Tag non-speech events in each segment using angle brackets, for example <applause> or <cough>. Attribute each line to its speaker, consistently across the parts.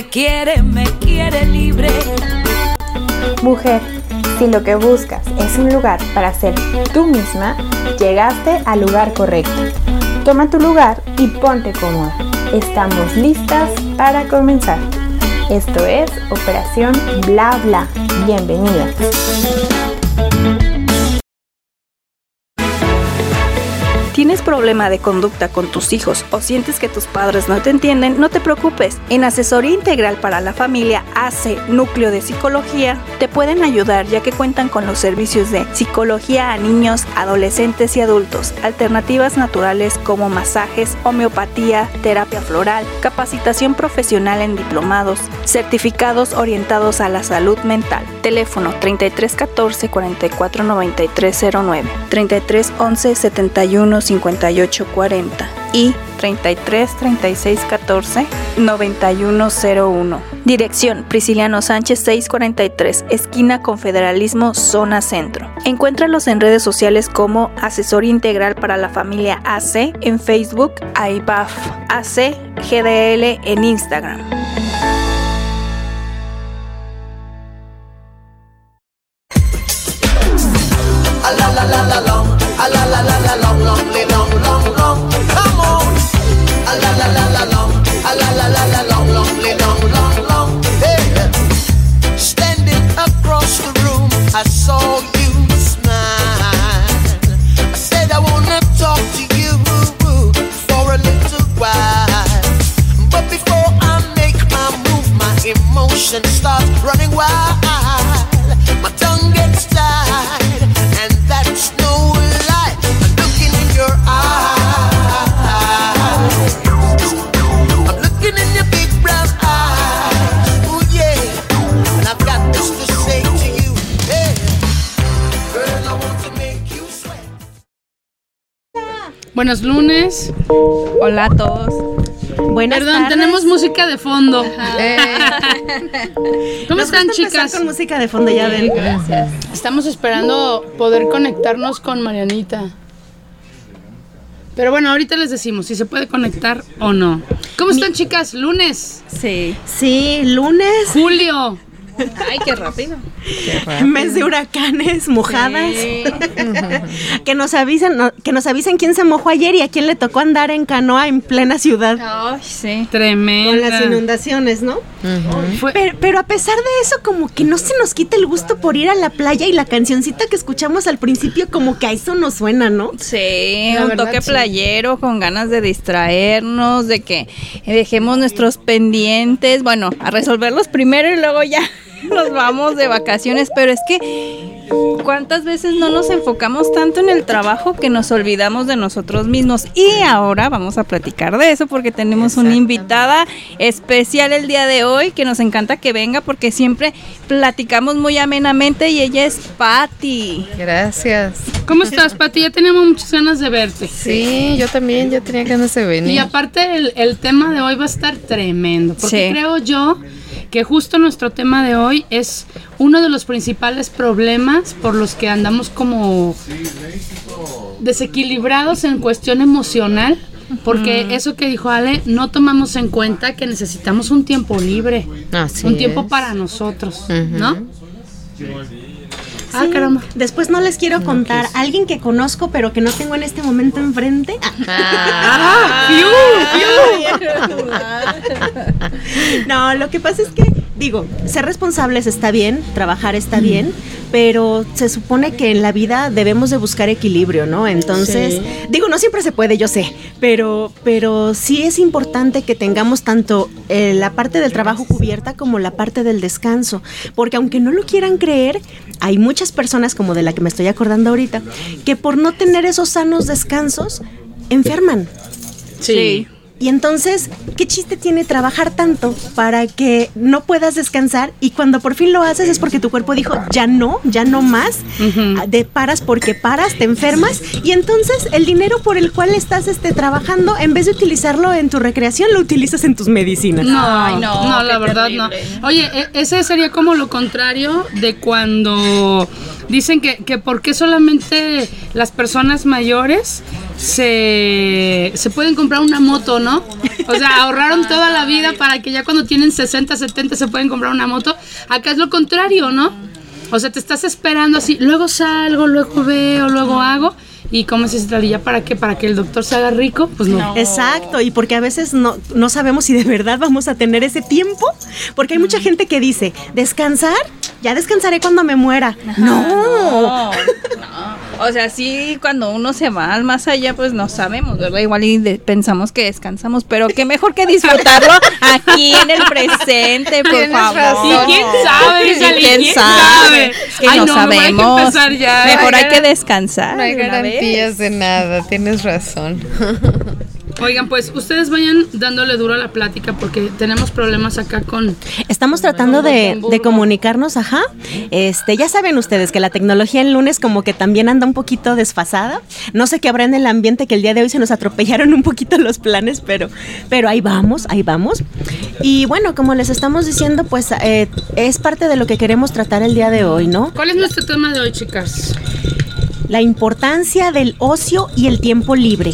Speaker 1: me quiere, me quiere libre.
Speaker 2: Mujer, si lo que buscas es un lugar para ser tú misma, llegaste al lugar correcto. Toma tu lugar y ponte cómoda. Estamos listas para comenzar. Esto es Operación Bla Bla. Bienvenida.
Speaker 3: ¿Tienes problema de conducta con tus hijos o sientes que tus padres no te entienden? No te preocupes. En Asesoría Integral para la Familia AC Núcleo de Psicología te pueden ayudar ya que cuentan con los servicios de psicología a niños, adolescentes y adultos, alternativas naturales como masajes, homeopatía, terapia floral, capacitación profesional en diplomados, certificados orientados a la salud mental. Teléfono 3314 44 9309 3311 71 5840 y 33 36 14 9101. Dirección Prisciliano Sánchez 643, esquina Confederalismo, zona centro. Encuéntralos en redes sociales como Asesor Integral para la Familia AC en Facebook, IBAF AC GDL en Instagram.
Speaker 4: Running wild. My tongue gets tied, and that's no lie. I'm looking in your eyes. I'm looking in your big brown eyes. Ooh yeah, and I've got this to say to you. Hey, girl, I want to make you sweat.
Speaker 5: Buenos lunes.
Speaker 3: Hola a todos.
Speaker 2: Buenas
Speaker 5: Perdón,
Speaker 2: tardes.
Speaker 5: tenemos música de fondo. ¿Cómo
Speaker 2: Nos
Speaker 5: están, chicas?
Speaker 2: con música de fondo ya ven.
Speaker 5: Estamos esperando poder conectarnos con Marianita. Pero bueno, ahorita les decimos si se puede conectar o no. ¿Cómo están, chicas? Lunes,
Speaker 3: Sí.
Speaker 2: Sí, lunes,
Speaker 5: julio.
Speaker 3: Ay, qué rápido.
Speaker 2: mes de huracanes, mojadas. <laughs> que nos avisen, no, que nos avisen quién se mojó ayer y a quién le tocó andar en canoa en plena ciudad.
Speaker 3: Ay, sí.
Speaker 5: Tremenda.
Speaker 2: Con las inundaciones, ¿no? Pero, pero a pesar de eso, como que no se nos quita el gusto por ir a la playa y la cancioncita que escuchamos al principio, como que a eso nos suena, ¿no?
Speaker 3: Sí,
Speaker 5: La
Speaker 3: un
Speaker 5: verdad,
Speaker 3: toque
Speaker 5: sí.
Speaker 3: playero con ganas de distraernos, de que dejemos nuestros pendientes, bueno, a resolverlos primero y luego ya nos vamos de vacaciones, pero es que cuántas veces no nos enfocamos tanto en el trabajo que nos olvidamos de nosotros mismos y ahora vamos a platicar de eso porque tenemos una invitada especial el día de hoy que nos encanta que venga porque siempre platicamos muy amenamente y ella es Patti.
Speaker 6: Gracias.
Speaker 5: ¿Cómo estás, Pati? Ya tenemos muchas ganas de verte.
Speaker 6: Sí, yo también, yo tenía ganas de venir.
Speaker 5: Y aparte el, el tema de hoy va a estar tremendo, porque
Speaker 3: Sí.
Speaker 5: creo yo que justo nuestro tema de hoy es uno de los principales problemas por los que andamos como desequilibrados en cuestión emocional, porque eso que dijo Ale, no tomamos en cuenta que necesitamos un tiempo libre,
Speaker 6: Así
Speaker 5: un tiempo
Speaker 6: es.
Speaker 5: para nosotros. ¿no? Ah,
Speaker 2: Sí.
Speaker 5: caramba.
Speaker 2: Después no les quiero contar. Alguien que conozco, pero que no tengo en este momento enfrente.
Speaker 6: Ah, <laughs> <laughs>
Speaker 2: No, lo que pasa es que, digo, ser responsables está bien, trabajar está bien, pero se supone que en la vida debemos de buscar equilibrio, ¿no? Entonces,
Speaker 5: Sí.
Speaker 2: digo, no siempre se puede, yo sé, pero, pero sí es importante que tengamos tanto eh, la parte del trabajo cubierta como la parte del descanso, porque aunque no lo quieran creer, hay muchas personas, como de la que me estoy acordando ahorita, que por no tener esos sanos descansos, enferman.
Speaker 5: Sí.
Speaker 2: Y entonces, ¿qué chiste tiene trabajar tanto para que no puedas descansar? Y cuando por fin lo haces es porque tu cuerpo dijo, ya no, ya no más. Ah, De paras porque paras, te enfermas. Y entonces el dinero por el cual estás este, trabajando, en vez de utilizarlo en tu recreación, lo utilizas en tus medicinas.
Speaker 5: No,
Speaker 3: Ay, no,
Speaker 5: no, la verdad
Speaker 3: terrible.
Speaker 5: no. Oye, e- ese sería como lo contrario de cuando dicen que, que por qué solamente las personas mayores se, se pueden comprar una moto, ¿no? O sea, ahorraron toda la vida para que ya cuando tienen 60, 70 se pueden comprar una moto. Acá es lo contrario, ¿no? O sea, te estás esperando así, luego salgo, luego veo, luego hago. ¿Y cómo es esa ya para qué? ¿Para que el doctor se haga rico? Pues no.
Speaker 2: Exacto, y porque a veces no, no sabemos si de verdad vamos a tener ese tiempo, porque hay mucha gente que dice, descansar, ya descansaré cuando me muera. No,
Speaker 7: No, <laughs> no. O sea, sí, cuando uno se va al más allá, pues no sabemos, ¿verdad? Igual y de- pensamos que descansamos, pero qué mejor que disfrutarlo aquí en el presente, por
Speaker 6: Tienes
Speaker 7: favor.
Speaker 6: razón.
Speaker 5: ¿Y quién sabe,
Speaker 7: quién,
Speaker 5: ¿Quién
Speaker 7: sabe?
Speaker 5: sabe?
Speaker 7: Es que
Speaker 5: Ay,
Speaker 7: no,
Speaker 5: no, mejor hay que
Speaker 7: sabemos.
Speaker 5: ya.
Speaker 7: Mejor
Speaker 6: No hay
Speaker 7: hay que descansar.
Speaker 6: No hay garantías de nada, tienes razón. <laughs>
Speaker 5: Oigan, pues ustedes vayan dándole duro a la plática porque tenemos problemas acá con...
Speaker 2: estamos tratando de, de comunicarnos, ajá. Este, ya saben ustedes que la tecnología el lunes como que también anda un poquito desfasada. No sé qué habrá en el ambiente que el día de hoy se nos atropellaron un poquito los planes, pero, pero ahí vamos, ahí vamos. Y bueno, como les estamos diciendo, pues eh, es parte de lo que queremos tratar el día de hoy, ¿no?
Speaker 5: ¿Cuál es nuestro tema de hoy, chicas?
Speaker 2: La importancia del ocio y el tiempo libre.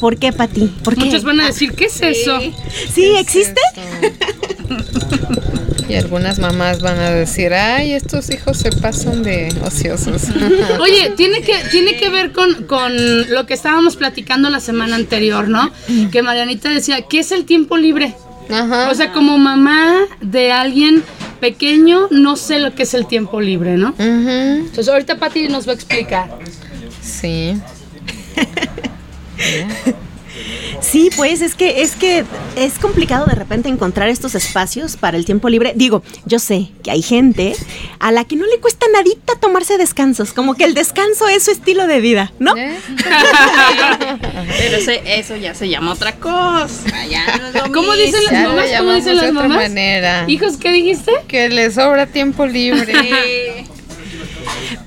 Speaker 2: ¿Por qué, Pati? ¿Por qué?
Speaker 5: Muchos van a decir, ¿qué es eso?
Speaker 2: ¿Sí existe?
Speaker 6: Y algunas mamás van a decir, ay, estos hijos se pasan de ociosos. <laughs>
Speaker 5: Oye, tiene que, tiene que ver con, con lo que estábamos platicando la semana anterior, ¿no? Que Marianita decía, ¿qué es el tiempo libre?
Speaker 6: Ajá.
Speaker 5: O sea, como mamá de alguien pequeño, no sé lo que es el tiempo libre, ¿no? Entonces ahorita Pati nos va a explicar.
Speaker 6: Sí. <laughs>
Speaker 2: Sí, pues es que es que es complicado de repente encontrar estos espacios para el tiempo libre. Digo, yo sé que hay gente a la que no le cuesta nadita tomarse descansos, como que el descanso es su estilo de vida, ¿no?
Speaker 6: ¿Eh? <laughs>
Speaker 7: Pero ese- eso ya se llama otra cosa. Ya no es lo <laughs>
Speaker 5: ¿Cómo dicen las mamás? ¿Cómo
Speaker 6: llamamos
Speaker 5: dicen
Speaker 6: de
Speaker 5: las
Speaker 6: otra
Speaker 5: mamás?
Speaker 6: manera.
Speaker 5: Hijos, ¿qué dijiste?
Speaker 6: Que le sobra tiempo libre. <laughs>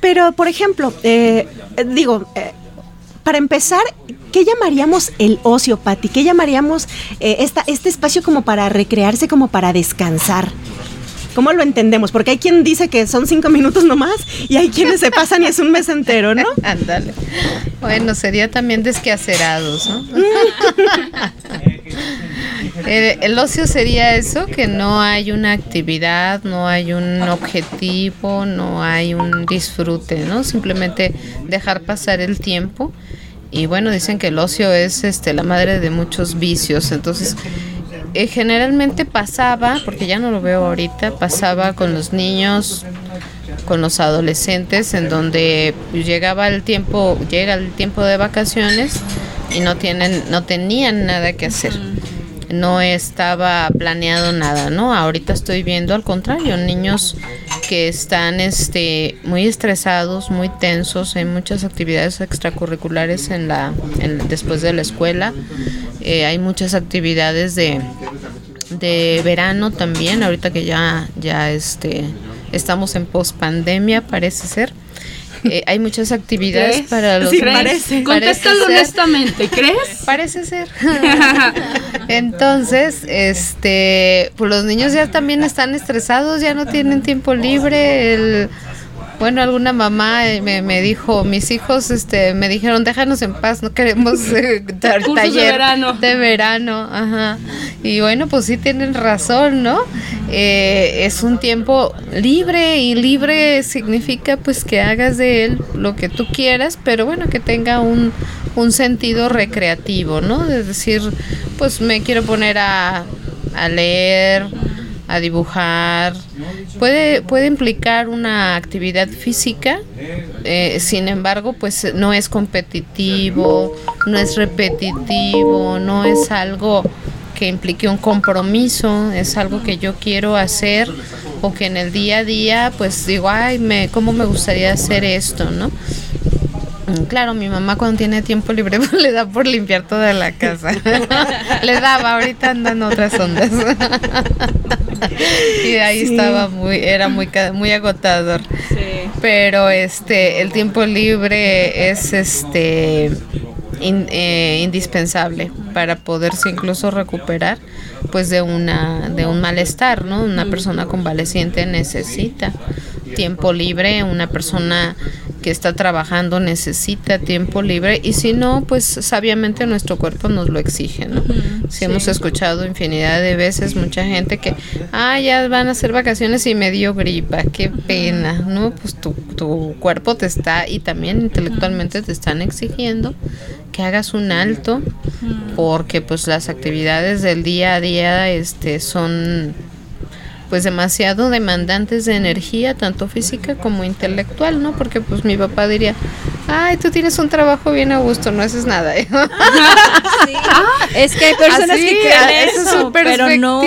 Speaker 2: Pero, por ejemplo, eh, eh, digo, eh, para empezar, ¿qué llamaríamos el ocio, Pati? ¿Qué llamaríamos eh, esta, este espacio como para recrearse, como para descansar? ¿Cómo lo entendemos? Porque hay quien dice que son cinco minutos nomás y hay quienes se pasan y es un mes entero, ¿no? <laughs>
Speaker 6: Ándale. Bueno, sería también desquacerados, ¿no? <laughs> <laughs> el, el ocio sería eso, que no hay una actividad, no hay un objetivo, no hay un disfrute, ¿no? Simplemente dejar pasar el tiempo. Y bueno, dicen que el ocio es este la madre de muchos vicios, entonces eh, generalmente pasaba, porque ya no lo veo ahorita, pasaba con los niños, con los adolescentes, en donde llegaba el tiempo, llega el tiempo de vacaciones y no tienen, no tenían nada que hacer. No estaba planeado nada, ¿no? Ahorita estoy viendo al contrario, niños que están este muy estresados, muy tensos, hay muchas actividades extracurriculares en la en- después de la escuela. Eh, hay muchas actividades de de verano también, ahorita que ya, ya este, estamos en pospandemia, parece ser. Eh, hay muchas actividades
Speaker 5: ¿Crees?
Speaker 6: para los
Speaker 2: Sí,
Speaker 6: niños.
Speaker 2: parece.
Speaker 5: Contéstalo <laughs> honestamente, ¿crees?
Speaker 6: Parece ser. <laughs> Entonces, este, pues los niños ya también están estresados, ya no tienen tiempo libre. El, bueno, alguna mamá eh, me, me dijo, mis hijos, este, me dijeron, déjanos en paz, no queremos eh, <laughs> tar-
Speaker 5: Cursos de
Speaker 6: taller
Speaker 5: verano.
Speaker 6: de verano, ajá. Y bueno, pues sí tienen razón, ¿no? Eh, es un tiempo libre y libre significa pues que hagas de él lo que tú quieras, pero bueno, que tenga un, un sentido recreativo, ¿no? De decir, pues me quiero poner a, a leer, a dibujar. Puede, puede implicar una actividad física, eh, sin embargo, pues no es competitivo, no es repetitivo, no es algo que implique un compromiso, es algo que yo quiero hacer o que en el día a día pues digo, ay, me, ¿cómo me gustaría hacer esto, no? Mm, Claro, mi mamá cuando tiene tiempo libre <laughs> pues, le da por limpiar toda la casa. <laughs> le daba, ahorita andan otras ondas. <laughs> y ahí estaba muy, era muy, muy agotador. Pero este, el tiempo libre es este in- eh, indispensable para poderse incluso recuperar pues de una de un malestar, ¿no? Una persona convaleciente necesita tiempo libre, una persona que está trabajando necesita tiempo libre y si no, pues sabiamente nuestro cuerpo nos lo exige, ¿no? Si hemos escuchado infinidad de veces mucha gente que, ah, ya van a hacer vacaciones y me dio gripa, qué pena, ¿no? Pues tu, tu cuerpo te está y también intelectualmente te están exigiendo que hagas un alto porque pues las actividades del día a día este son pues demasiado demandantes de energía, tanto física como intelectual, ¿no? Porque pues mi papá diría, ay, tú tienes un trabajo bien a gusto, no haces nada. <laughs>
Speaker 7: Es que hay personas
Speaker 6: Así,
Speaker 7: que creen
Speaker 6: es
Speaker 7: eso,
Speaker 6: su
Speaker 7: pero no,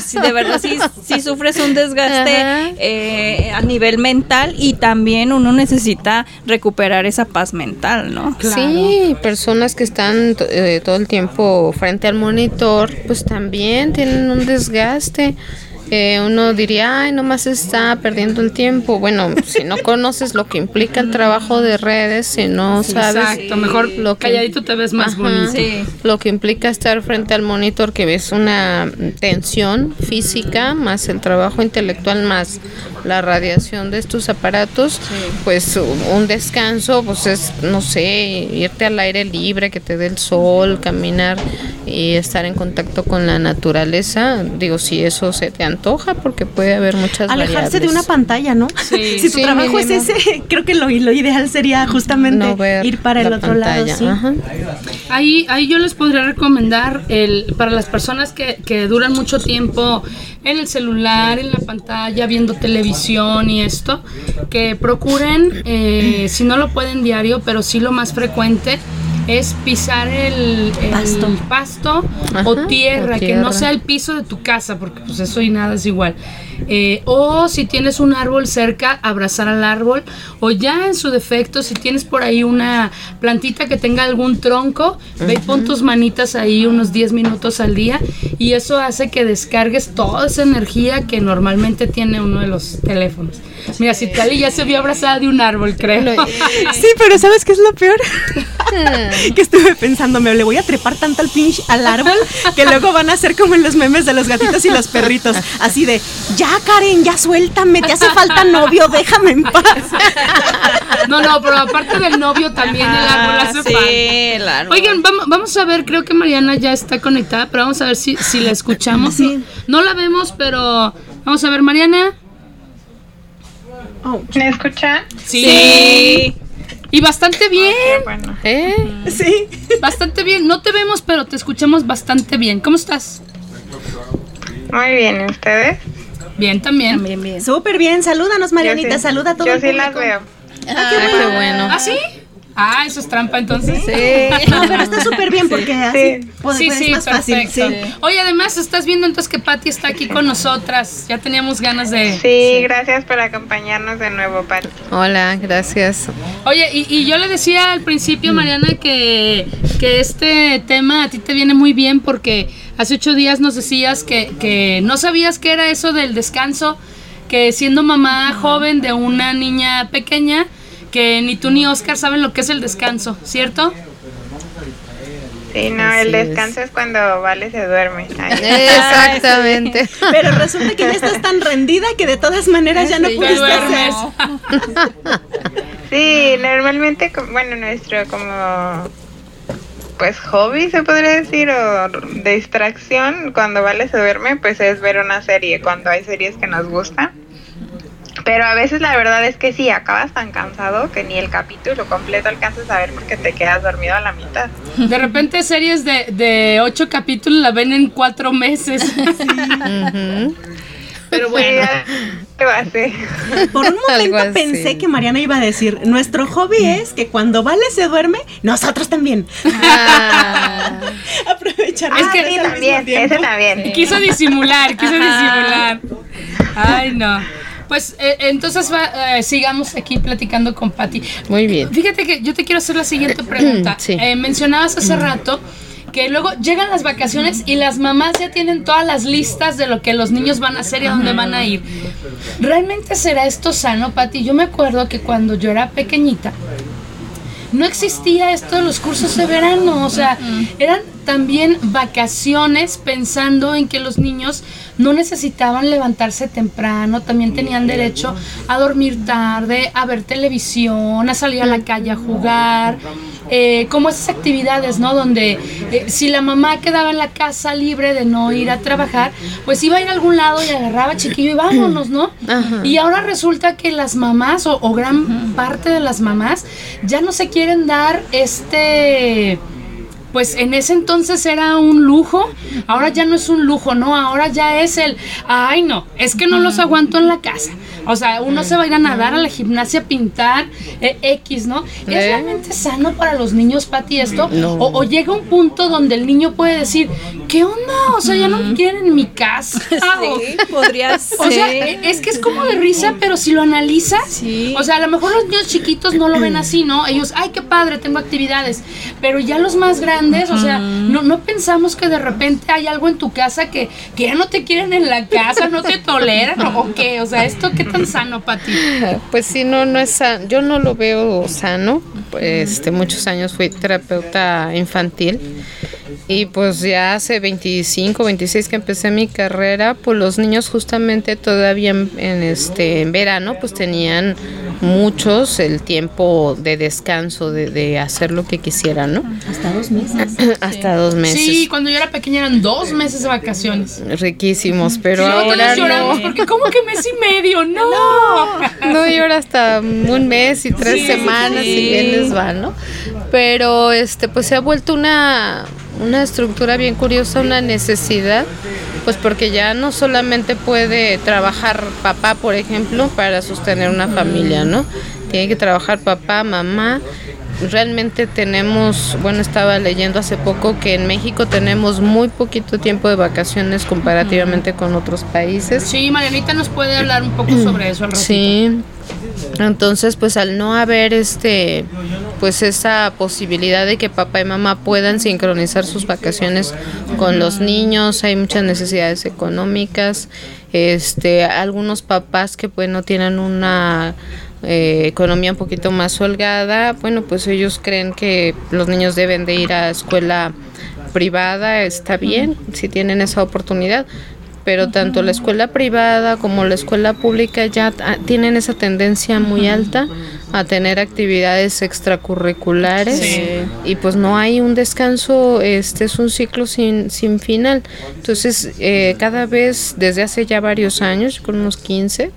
Speaker 7: si de verdad sí, sí sufres un desgaste eh, a nivel mental y también uno necesita recuperar esa paz mental, ¿no?
Speaker 6: Sí, personas que están eh, todo el tiempo frente al monitor, pues también tienen un desgaste. Eh, uno diría, ay, nomás está perdiendo el tiempo. Bueno, <laughs> si no conoces lo que implica el trabajo de redes, si no sabes
Speaker 5: Exacto, mejor
Speaker 6: lo que
Speaker 5: calladito te ves más
Speaker 6: Ajá.
Speaker 5: bonito.
Speaker 7: Sí.
Speaker 6: lo que implica estar frente al monitor, que ves una tensión física, más el trabajo intelectual, más la radiación de estos aparatos, pues un descanso, pues es, no sé, irte al aire libre, que te dé el sol, caminar y estar en contacto con la naturaleza. Digo, si eso se te antoja, porque puede haber muchas
Speaker 2: Alejarse de una pantalla, ¿no?
Speaker 5: Sí. <laughs>
Speaker 2: si tu
Speaker 6: Sí,
Speaker 2: trabajo es ese, <laughs> creo que lo, lo ideal sería justamente
Speaker 6: no
Speaker 2: ir para el
Speaker 6: la
Speaker 2: otro
Speaker 6: pantalla.
Speaker 2: lado. Sí.
Speaker 6: Ajá.
Speaker 5: Ahí, ahí yo les podría recomendar el, para las personas que, que duran mucho tiempo en el celular, en la pantalla, viendo televisión y esto, que procuren, eh, si no lo pueden diario, pero sí lo más frecuente, es pisar el, el
Speaker 2: Pasto.
Speaker 5: pasto
Speaker 6: Ajá,
Speaker 5: o, tierra,
Speaker 6: o
Speaker 5: que no sea el piso de tu casa, porque pues eso y nada es igual. Eh, o si tienes un árbol cerca, abrazar al árbol. O ya en su defecto, si tienes por ahí una plantita que tenga algún tronco, ve y pon tus manitas ahí unos 10 minutos al día. Y eso hace que descargues toda esa energía que normalmente tiene uno de los teléfonos. Mira, si Tali ya se vio abrazada de un árbol, creo. <laughs>
Speaker 2: Sí, pero ¿sabes qué es lo peor? <laughs> que estuve pensando, me le voy a trepar tanto al pinche al árbol que luego van a ser como en los memes de los gatitos y los perritos. Así de, ya Karen, ya suéltame, te hace falta novio, déjame en paz. <laughs>
Speaker 5: No, no, pero aparte del novio también el árbol hace falta.
Speaker 7: Sí, el árbol.
Speaker 5: Oigan, vamos, vamos a ver, creo que Mariana ya está conectada, pero vamos a ver si, si la escuchamos.
Speaker 2: Sí.
Speaker 5: No, no la vemos, pero vamos a ver, Mariana.
Speaker 8: ¿Me escuchan?
Speaker 5: Sí. Y bastante bien,
Speaker 8: Qué bueno.
Speaker 6: ¿Eh?
Speaker 2: Sí. <laughs>
Speaker 5: bastante bien. No te vemos, pero te escuchamos bastante bien. ¿Cómo estás?
Speaker 8: Muy bien, ¿y ustedes?
Speaker 5: Bien, también.
Speaker 7: Bien, bien.
Speaker 2: Súper bien, salúdanos Marianita,
Speaker 8: sí-
Speaker 2: saluda a todo
Speaker 8: Yo
Speaker 2: el
Speaker 8: sí las veo.
Speaker 6: Ah, qué bueno.
Speaker 5: ¿Ah, sí? Ah, eso es trampa entonces. <laughs>
Speaker 2: No, pero está súper bien porque así
Speaker 8: Sí.
Speaker 2: pues,
Speaker 5: Sí, sí,
Speaker 2: es más fácil.
Speaker 5: perfecto.
Speaker 2: Sí.
Speaker 5: Oye, además estás viendo entonces que Patti está aquí con nosotras. Ya teníamos ganas de...
Speaker 8: Sí, gracias por acompañarnos de nuevo, Pati.
Speaker 6: Hola, gracias.
Speaker 5: Oye, y, y yo le decía al principio, Mariana, que, que este tema a ti te viene muy bien porque hace ocho días nos decías que, que no sabías qué era eso del descanso, que siendo mamá joven de una niña pequeña, que ni tú ni Oscar saben lo que es el descanso, ¿cierto?
Speaker 8: Sí, no,
Speaker 6: Así
Speaker 8: el
Speaker 6: es.
Speaker 8: descanso es cuando Vale se duerme. Ay,
Speaker 6: Exactamente. <laughs>
Speaker 2: Pero resulta que ya estás tan rendida que de todas maneras ya no
Speaker 5: Te
Speaker 2: puedes
Speaker 5: duermes. <laughs>
Speaker 8: Sí, normalmente, bueno, nuestro como pues hobby se podría decir o de distracción cuando Vale se duerme pues es ver una serie cuando hay series que nos gustan. Pero a veces la verdad es que sí, acabas tan cansado que ni el capítulo completo alcanzas a ver porque te quedas dormido a la mitad.
Speaker 5: De repente series de, de ocho capítulos la ven en cuatro meses. <laughs> Pero bueno.
Speaker 8: algo así.
Speaker 2: Por un <laughs> momento pensé que Mariana iba a decir, nuestro hobby es que cuando Vale se duerme, nosotros también.
Speaker 6: Ah, <laughs>
Speaker 2: Aprovechar.
Speaker 5: Es que-
Speaker 2: mismo
Speaker 8: también, ese también.
Speaker 5: Quiso disimular, quiso disimular. Ay, no. Pues eh, entonces va, eh, sigamos aquí platicando con Patti.
Speaker 6: muy bien.
Speaker 5: Fíjate que yo te quiero hacer la siguiente <clears throat> pregunta.
Speaker 6: Sí.
Speaker 5: Eh, mencionabas hace rato que luego llegan las vacaciones y las mamás ya tienen todas las listas de lo que los niños van a hacer y a dónde van a ir. ¿Realmente será esto sano, Patti? Yo me acuerdo que cuando yo era pequeñita, no existía esto de los cursos de verano, o sea, eran también vacaciones pensando en que los niños no necesitaban levantarse temprano, también tenían derecho a dormir tarde, a ver televisión, a salir a la calle a jugar, eh, como esas actividades, ¿no? Donde eh, si la mamá quedaba en la casa libre de no ir a trabajar, pues iba a ir a algún lado y agarraba chiquillo y vámonos, ¿no? <clears throat> Y ahora resulta que las mamás o, o gran parte de las mamás ya no se quieren dar este pues en ese entonces era un lujo, ahora ya no es un lujo, ¿no? Ahora ya es el, ay no, es que no los aguanto en la casa. O sea, uno se va a ir a nadar a la gimnasia, a pintar, eh, X, ¿no? ¿Es
Speaker 6: ¿Eh?
Speaker 5: realmente sano para los niños, Pati, esto?
Speaker 6: No.
Speaker 5: O, o llega un punto donde el niño puede decir, ¿qué onda? O sea, ya no me quieren en mi casa. <laughs> O-
Speaker 7: podría ser.
Speaker 5: o sea, es que es como de risa, pero si lo analizas, o sea, a lo mejor los niños chiquitos no lo ven así, ¿no? Ellos, ay, qué padre, tengo actividades. Pero ya los más grandes, o sea, no, no pensamos que de repente hay algo en tu casa que, que ya no te quieren en la casa, no te toleran, o, qué. O sea, ¿esto qué tan sano para ti? <laughs>
Speaker 6: Pues sí, no, no es sano. Yo no lo veo sano. Este, muchos años fui terapeuta infantil y pues ya hace 25, 26 que empecé mi carrera, pues los niños justamente todavía en, en este en verano pues tenían muchos el tiempo de descanso, de, de hacer lo que quisieran, ¿no?
Speaker 2: Hasta dos meses. <clears throat>
Speaker 6: Hasta dos meses.
Speaker 5: Sí, cuando yo era pequeña eran dos meses de vacaciones.
Speaker 6: Riquísimos, pero
Speaker 5: Sí,
Speaker 6: ahora
Speaker 5: todos lloramos
Speaker 6: no.
Speaker 5: porque ¿cómo que mes y medio? No.
Speaker 6: No, y ahora hasta un mes y tres
Speaker 5: Sí,
Speaker 6: semanas
Speaker 5: sí.
Speaker 6: y bien les va, ¿no? Pero este pues se ha vuelto una, una estructura bien curiosa, una necesidad, pues porque ya no solamente puede trabajar papá, por ejemplo, para sostener una familia, ¿no? Tiene que trabajar papá, mamá. Realmente tenemos, bueno, estaba leyendo hace poco que en México tenemos muy poquito tiempo de vacaciones comparativamente con otros países.
Speaker 5: Sí, Marianita nos puede hablar un poco sobre eso al ratito.
Speaker 6: Sí. Entonces, pues al no haber este pues esa posibilidad de que papá y mamá puedan sincronizar sus vacaciones con los niños, hay muchas necesidades económicas. Este, algunos papás que pues no tienen una eh, economía un poquito más holgada, bueno, pues ellos creen que los niños deben de ir a escuela privada, está bien, si tienen esa oportunidad, pero tanto la escuela privada como la escuela pública ya tienen esa tendencia muy alta a tener actividades extracurriculares
Speaker 5: Sí.
Speaker 6: y pues no hay un descanso, este es un ciclo sin, sin final. Entonces, eh, cada vez desde hace ya varios años, con unos 15,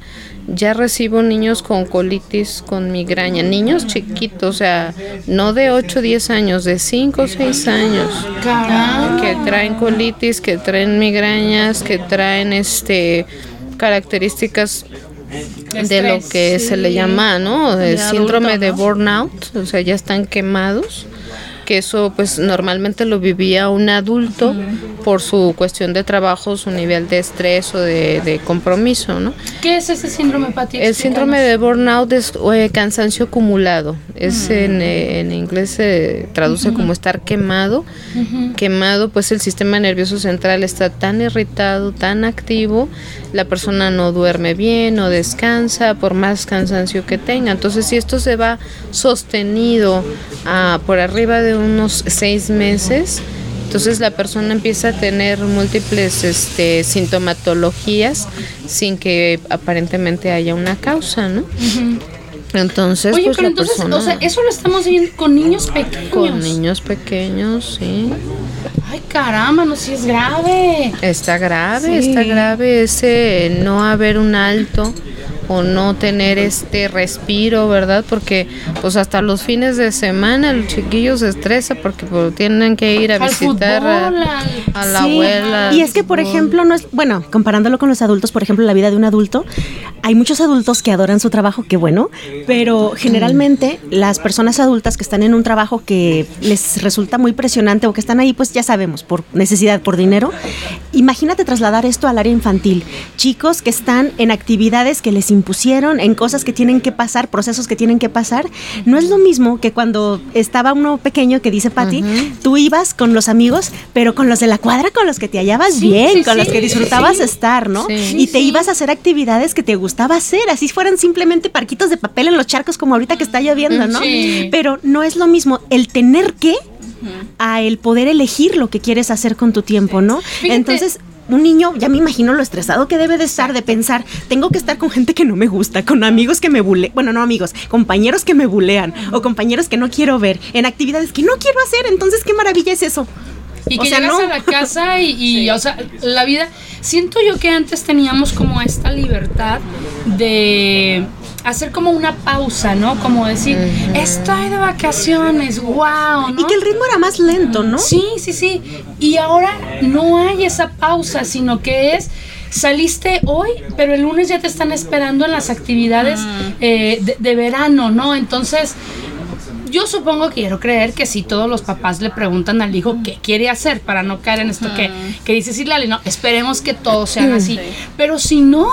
Speaker 6: ya recibo niños con colitis, con migraña, niños chiquitos, o sea, no de 8 o 10 años, de 5 o 6 años
Speaker 5: Caramba.
Speaker 6: que traen colitis, que traen migrañas, que traen este características de lo que se le llama, ¿no? De síndrome de
Speaker 7: ¿no?
Speaker 6: burnout, o sea, ya están quemados, que eso pues normalmente lo vivía un adulto por su cuestión de trabajo, su nivel de estrés o de, de compromiso, ¿no?
Speaker 5: ¿Qué es ese síndrome, Pati?
Speaker 6: El síndrome de burnout es eh, cansancio acumulado. Es en, eh, en inglés se traduce como estar quemado. Quemado, pues el sistema nervioso central está tan irritado, tan activo, la persona no duerme bien, no descansa, por más cansancio que tenga. Entonces, si esto se va sostenido ah, por arriba de unos seis meses, entonces la persona empieza a tener múltiples este, sintomatologías sin que aparentemente haya una causa, ¿no? Entonces,
Speaker 5: Oye,
Speaker 6: pues
Speaker 5: pero
Speaker 6: la
Speaker 5: entonces,
Speaker 6: persona
Speaker 5: o sea, eso lo estamos viendo con niños pequeños.
Speaker 6: con niños pequeños, sí.
Speaker 5: Ay, caramba, no, si es grave.
Speaker 6: Está grave,
Speaker 5: Sí.
Speaker 6: está grave ese no haber un alto o no tener este respiro, ¿verdad? Porque pues hasta los fines de semana los chiquillos se estresan porque pues, tienen que ir a
Speaker 5: Al
Speaker 6: visitar a,
Speaker 5: fútbol, al-
Speaker 6: a la
Speaker 2: Sí,
Speaker 6: abuela.
Speaker 2: Y es que, por ejemplo, no es, bueno, comparándolo con los adultos, por ejemplo, la vida de un adulto, hay muchos adultos que adoran su trabajo, qué bueno, pero generalmente las personas adultas que están en un trabajo que les resulta muy presionante o que están ahí, pues ya sabemos, por necesidad, por dinero, imagínate trasladar esto al área infantil. Chicos que están en actividades que les impusieron, en cosas que tienen que pasar, procesos que tienen que pasar. No es lo mismo que cuando estaba uno pequeño que dice Patti, tú ibas con los amigos, pero con los de la cuadra con los que te hallabas bien,
Speaker 5: sí,
Speaker 2: con
Speaker 5: sí,
Speaker 2: los que disfrutabas estar, ¿no? Y te ibas a hacer actividades que te gustaba hacer, así fueran simplemente parquitos de papel en los charcos como ahorita que está lloviendo, ¿no? Pero no es lo mismo el tener que a el poder elegir lo que quieres hacer con tu tiempo, ¿no? Entonces, un niño, ya me imagino lo estresado que debe de estar, de pensar, tengo que estar con gente que no me gusta, con amigos que me bulean, bueno, no amigos, compañeros que me bulean, o compañeros que no quiero ver, en actividades que no quiero hacer, entonces, ¿qué maravilla es eso?
Speaker 5: Y
Speaker 2: O
Speaker 5: que
Speaker 2: sea,
Speaker 5: llegas
Speaker 2: no.
Speaker 5: a la casa y, y, <laughs> o sea, la vida. Siento yo que antes teníamos como esta libertad de hacer como una pausa, ¿no? Como decir, estoy de vacaciones, wow, ¿no?
Speaker 2: Y que el ritmo era más lento, ¿no?
Speaker 5: Sí, sí, sí. Y ahora no hay esa pausa, sino que es saliste hoy, pero el lunes ya te están esperando en las actividades eh, de, de verano, ¿no? Entonces, yo supongo, quiero creer que si todos los papás le preguntan al hijo qué quiere hacer para no caer en esto que, que dice Silali, no, esperemos que todos sean así. Pero si no,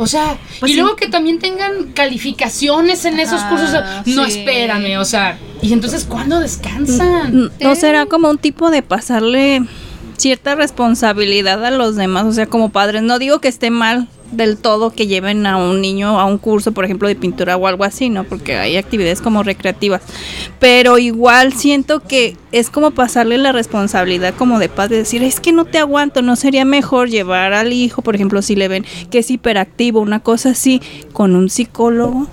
Speaker 5: o sea,
Speaker 2: Pues
Speaker 5: y
Speaker 2: sí.
Speaker 5: luego que también tengan calificaciones en esos cursos, no espérame, o sea, y entonces ¿cuándo descansan?
Speaker 7: ¿No será como un tipo de pasarle cierta responsabilidad a los demás? O sea, como padres, no digo que esté mal del todo que lleven a un niño a un curso, por ejemplo, de pintura o algo así, ¿no? Porque hay actividades como recreativas. Pero igual siento que es como pasarle la responsabilidad como de padre, decir, es que no te aguanto, no sería mejor llevar al hijo, por ejemplo, si le ven que es hiperactivo, una cosa así, con un psicólogo.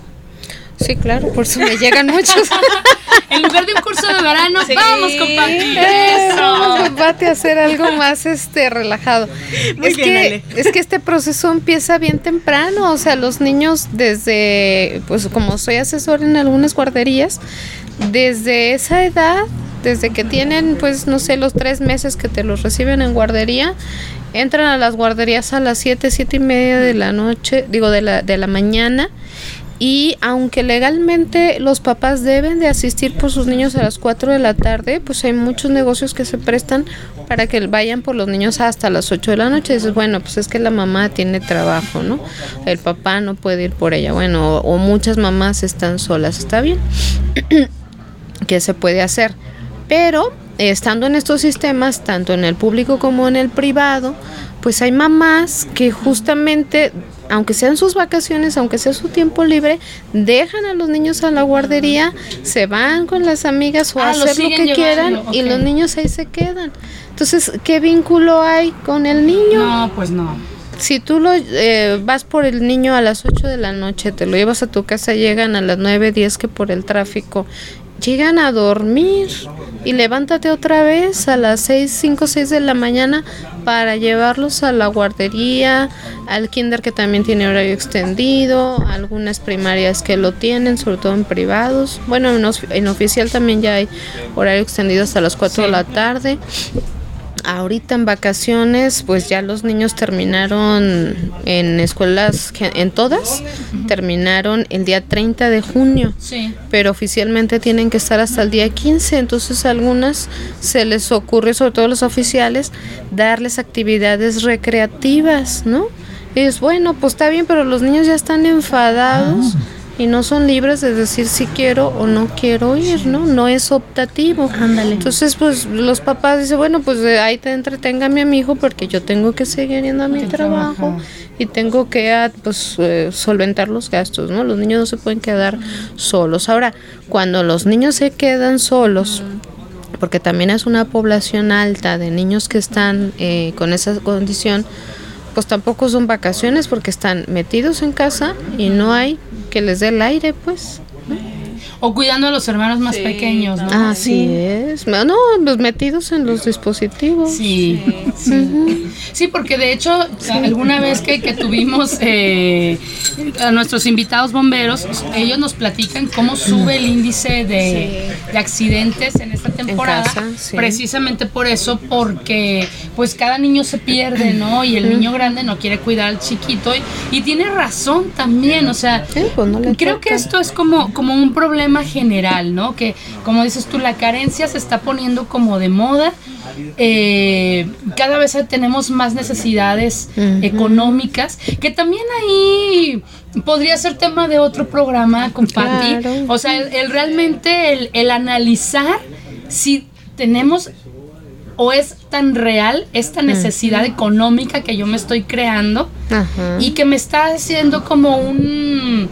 Speaker 6: Sí, claro, por eso me llegan <laughs> muchos. <laughs>
Speaker 5: En lugar de un curso de verano, vamos compartir
Speaker 6: Vamos,
Speaker 5: eso.
Speaker 6: Pati, a hacer algo más este relajado.
Speaker 2: Muy
Speaker 6: es
Speaker 2: bien,
Speaker 6: que
Speaker 2: Ale.
Speaker 6: es que este proceso empieza bien temprano, o sea, los niños desde pues como soy asesor en algunas guarderías, desde esa edad, desde que tienen pues no sé los tres meses que te los reciben en guardería, entran a las guarderías a las siete, siete y media de la noche, digo de la de la mañana. Y aunque legalmente los papás deben de asistir por sus niños a las 4 de la tarde, pues hay muchos negocios que se prestan para que vayan por los niños hasta las 8 de la noche. dices, bueno, pues es que la mamá tiene trabajo, ¿no? El papá no puede ir por ella. Bueno, o, o muchas mamás están solas, está bien. <clears throat> ¿Qué se puede hacer? Pero estando en estos sistemas, tanto en el público como en el privado, pues hay mamás que justamente, aunque sean sus vacaciones, aunque sea su tiempo libre, dejan a los niños a la guardería, se van con las amigas o a
Speaker 5: Ah,
Speaker 6: hacer lo que quieran y los niños ahí se quedan. Entonces, ¿qué vínculo hay con el niño?
Speaker 5: No, pues no.
Speaker 6: Si tú lo eh, vas por el niño a las 8 de la noche, te lo llevas a tu casa, llegan a las 9, 10 que por el tráfico, llegan a dormir y levántate otra vez a las 6, 5, 6 de la mañana para llevarlos a la guardería, al kinder que también tiene horario extendido, algunas primarias que lo tienen, sobre todo en privados. Bueno, en, of- en oficial también ya hay horario extendido hasta las 4 de la tarde. Ahorita en vacaciones, pues ya los niños terminaron en escuelas, en todas, terminaron el día 30 de junio,
Speaker 5: Sí.
Speaker 6: pero oficialmente tienen que estar hasta el día 15, entonces a algunas se les ocurre, sobre todo los oficiales, darles actividades recreativas, ¿no? Y es bueno, pues está bien, pero los niños ya están enfadados. Y no son libres de decir si quiero o no quiero ir, ¿no? No es optativo.
Speaker 2: Ándale.
Speaker 6: Entonces, pues los papás dicen, bueno, pues eh, ahí te entreténgame a mi hijo porque yo tengo que seguir yendo a mi trabajo y tengo que ah, pues eh, solventar los gastos, ¿no? Los niños no se pueden quedar solos. Ahora, cuando los niños se quedan solos, porque también es una población alta de niños que están eh, con esa condición, tampoco son vacaciones porque están metidos en casa y no hay que les dé el aire, pues.
Speaker 5: O cuidando a los hermanos más pequeños, ¿no?
Speaker 6: Así es. No, pues metidos en los dispositivos.
Speaker 5: Sí, sí. <laughs> Sí, porque de hecho, alguna vez que, que tuvimos eh, a nuestros invitados bomberos, ellos nos platican cómo sube el índice de, de accidentes en esta temporada.
Speaker 6: casa, sí.
Speaker 5: Precisamente por eso, porque pues cada niño se pierde, ¿no? Y el niño grande no quiere cuidar al chiquito. Y, y tiene razón también, o sea,
Speaker 6: Sí, pues no
Speaker 5: creo
Speaker 6: toca.
Speaker 5: que esto es como, como un problema problema general, ¿no? Que como dices tú, la carencia se está poniendo como de moda. Eh, cada vez tenemos más necesidades económicas, que también ahí podría ser tema de otro programa con Patti.
Speaker 6: Claro.
Speaker 5: O sea, el, el realmente el, el analizar si tenemos o es tan real esta necesidad económica que yo me estoy creando y que me está haciendo como un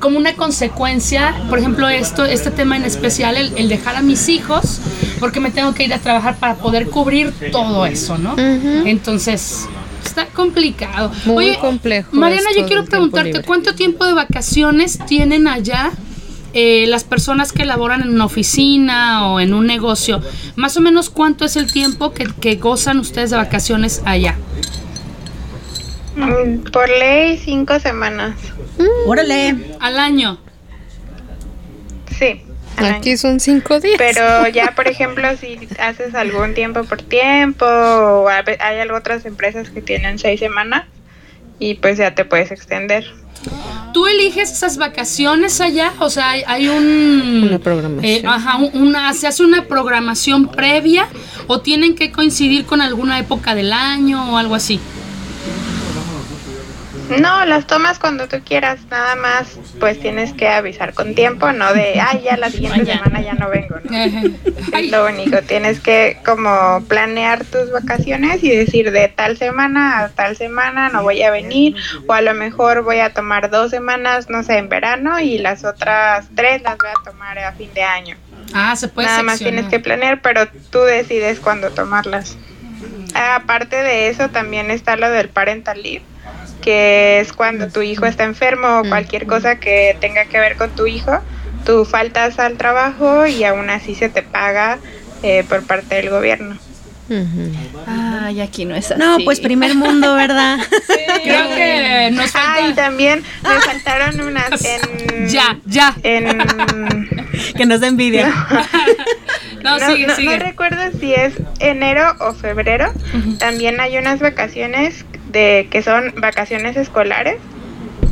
Speaker 5: como una consecuencia, por ejemplo, esto, este tema en especial, el, el dejar a mis hijos, porque me tengo que ir a trabajar para poder cubrir todo eso, ¿no? Entonces, está complicado.
Speaker 6: Muy complejo
Speaker 5: Mariana, yo quiero
Speaker 6: tiempo
Speaker 5: preguntarte. ¿cuánto tiempo de vacaciones tienen allá eh, las personas que laboran en una oficina o en un negocio? Más o menos, ¿cuánto es el tiempo que, que gozan ustedes de vacaciones allá?
Speaker 8: Mm, Por ley, cinco semanas.
Speaker 2: Órale.
Speaker 5: Al año.
Speaker 8: Sí. al año.
Speaker 6: Aquí son cinco días.
Speaker 8: Pero ya, por ejemplo, si haces algún tiempo por tiempo, o hay algo- otras empresas que tienen seis semanas, y pues ya te puedes extender.
Speaker 5: ¿Tú eliges esas vacaciones allá? O sea, hay, hay un...
Speaker 6: Una programación.
Speaker 5: eh, ajá, un- una, ¿se hace una programación previa o tienen que coincidir con alguna época del año o algo así?
Speaker 8: No, las tomas cuando tú quieras, nada más, pues tienes que avisar con tiempo, no de, ay, ya la siguiente semana ya no vengo, ¿no? Es lo único, tienes que como planear tus vacaciones y decir de tal semana a tal semana no voy a venir o a lo mejor voy a tomar dos semanas, no sé, en verano y las otras tres las voy a tomar a fin de año.
Speaker 5: Ah, se puede
Speaker 8: Nada más tienes que planear, pero tú decides cuándo tomarlas. Aparte de eso, también está lo del parental leave, que es cuando tu hijo está enfermo o cualquier cosa que tenga que ver con tu hijo, tú faltas al trabajo y aún así se te paga eh, por parte del gobierno.
Speaker 7: Ay, aquí no es así.
Speaker 2: No, pues primer mundo, ¿verdad? <laughs>
Speaker 5: Creo que nos
Speaker 8: Ah, y
Speaker 5: falta...
Speaker 8: también me faltaron unas <laughs> en...
Speaker 5: Ya, ya.
Speaker 8: En, <laughs>
Speaker 2: que nos da envidia.
Speaker 5: No,
Speaker 8: no,
Speaker 5: sigue,
Speaker 8: no-
Speaker 5: sigue.
Speaker 8: no recuerdo si es enero o febrero. También hay unas vacaciones de que son vacaciones escolares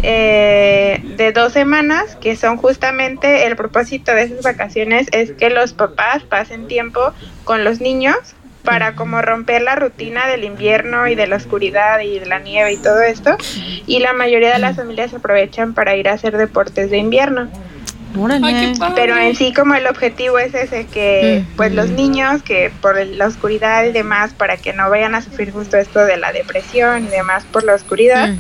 Speaker 8: eh, de dos semanas que son justamente el propósito de esas vacaciones es que los papás pasen tiempo con los niños para como romper la rutina del invierno y de la oscuridad y de la nieve y todo esto y la mayoría de las familias aprovechan para ir a hacer deportes de invierno.
Speaker 5: Ay,
Speaker 8: pero en sí como el objetivo es ese que pues los niños que por la oscuridad y demás para que no vayan a sufrir justo esto de la depresión y demás por la oscuridad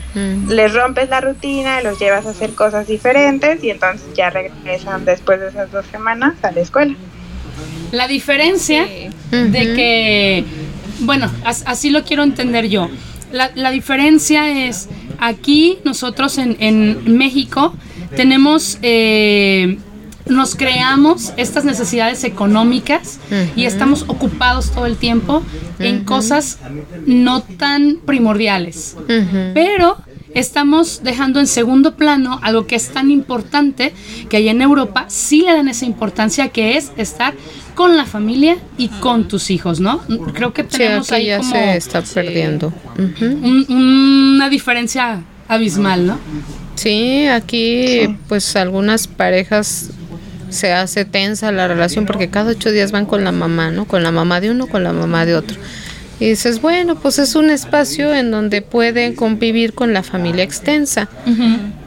Speaker 8: les rompes la rutina los llevas a hacer cosas diferentes y entonces ya regresan después de esas dos semanas a la escuela.
Speaker 5: La diferencia de que, bueno, as- así lo quiero entender yo. La, la diferencia es, aquí nosotros en, en México tenemos, eh, nos creamos estas necesidades económicas y estamos ocupados todo el tiempo en cosas no tan primordiales. Pero estamos dejando en segundo plano algo que es tan importante que allá en Europa sí le dan esa importancia que es estar con la familia y con tus hijos, ¿no? Creo que
Speaker 6: Sí,
Speaker 5: tenemos
Speaker 6: aquí
Speaker 5: ahí
Speaker 6: ya
Speaker 5: como
Speaker 6: se está perdiendo.
Speaker 5: Un- una diferencia abismal, ¿no?
Speaker 6: Sí, aquí pues algunas parejas se hace tensa la relación porque cada ocho días van con la mamá, ¿no? Con la mamá de uno, con la mamá de otro. Y dices, bueno, pues es un espacio en donde pueden convivir con la familia extensa.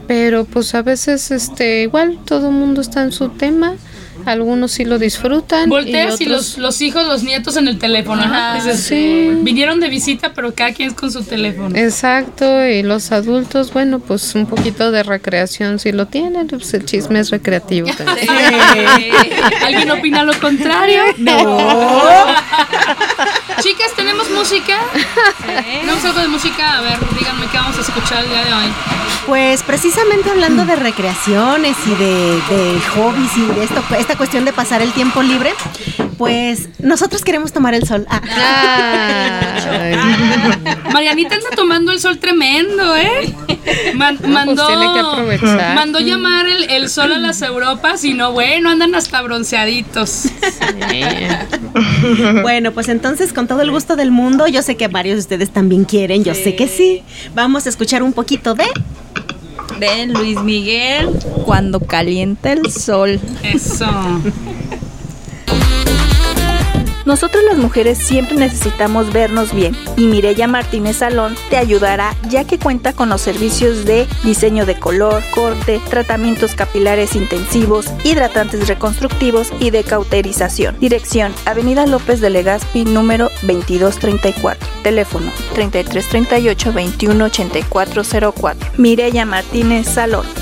Speaker 6: Pero pues a veces este igual todo el mundo está en su tema, algunos sí lo disfrutan
Speaker 5: Volteas y,
Speaker 6: y
Speaker 5: los, los hijos, los nietos en el teléfono, ¿no? Dices,
Speaker 6: sí.
Speaker 5: vinieron de visita, pero cada quien es con su teléfono.
Speaker 6: Exacto, y los adultos, bueno, pues un poquito de recreación si lo tienen, pues el chisme es recreativo <laughs> también.
Speaker 5: ¿Alguien opina lo contrario? <laughs>
Speaker 2: No.
Speaker 5: Chicas, ¿tenemos música? ¿Tenemos algo de música? A ver, díganme qué vamos a escuchar el día de hoy.
Speaker 2: Pues precisamente hablando de recreaciones y de, de hobbies y de esto, esta cuestión de pasar el tiempo libre, pues nosotros queremos tomar el sol. Ah.
Speaker 5: Marianita anda tomando el sol tremendo, ¿eh? Man- mandó,
Speaker 6: tiene que aprovechar.
Speaker 5: mandó llamar el, el sol a las Europas y no, bueno, andan hasta bronceaditos.
Speaker 2: Bueno, pues entonces con todo el gusto del mundo, yo sé que varios de ustedes también quieren, yo sé que sí. Vamos a escuchar un poquito de
Speaker 7: de Luis Miguel, Cuando calienta el sol.
Speaker 5: Eso.
Speaker 7: Nosotros las mujeres siempre necesitamos vernos bien y Mireya Martínez Salón te ayudará ya que cuenta con los servicios de diseño de color, corte, tratamientos capilares intensivos, hidratantes reconstructivos y de cauterización. Dirección Avenida López de Legazpi número 2234. Teléfono 3338 218404. Mireya Martínez Salón.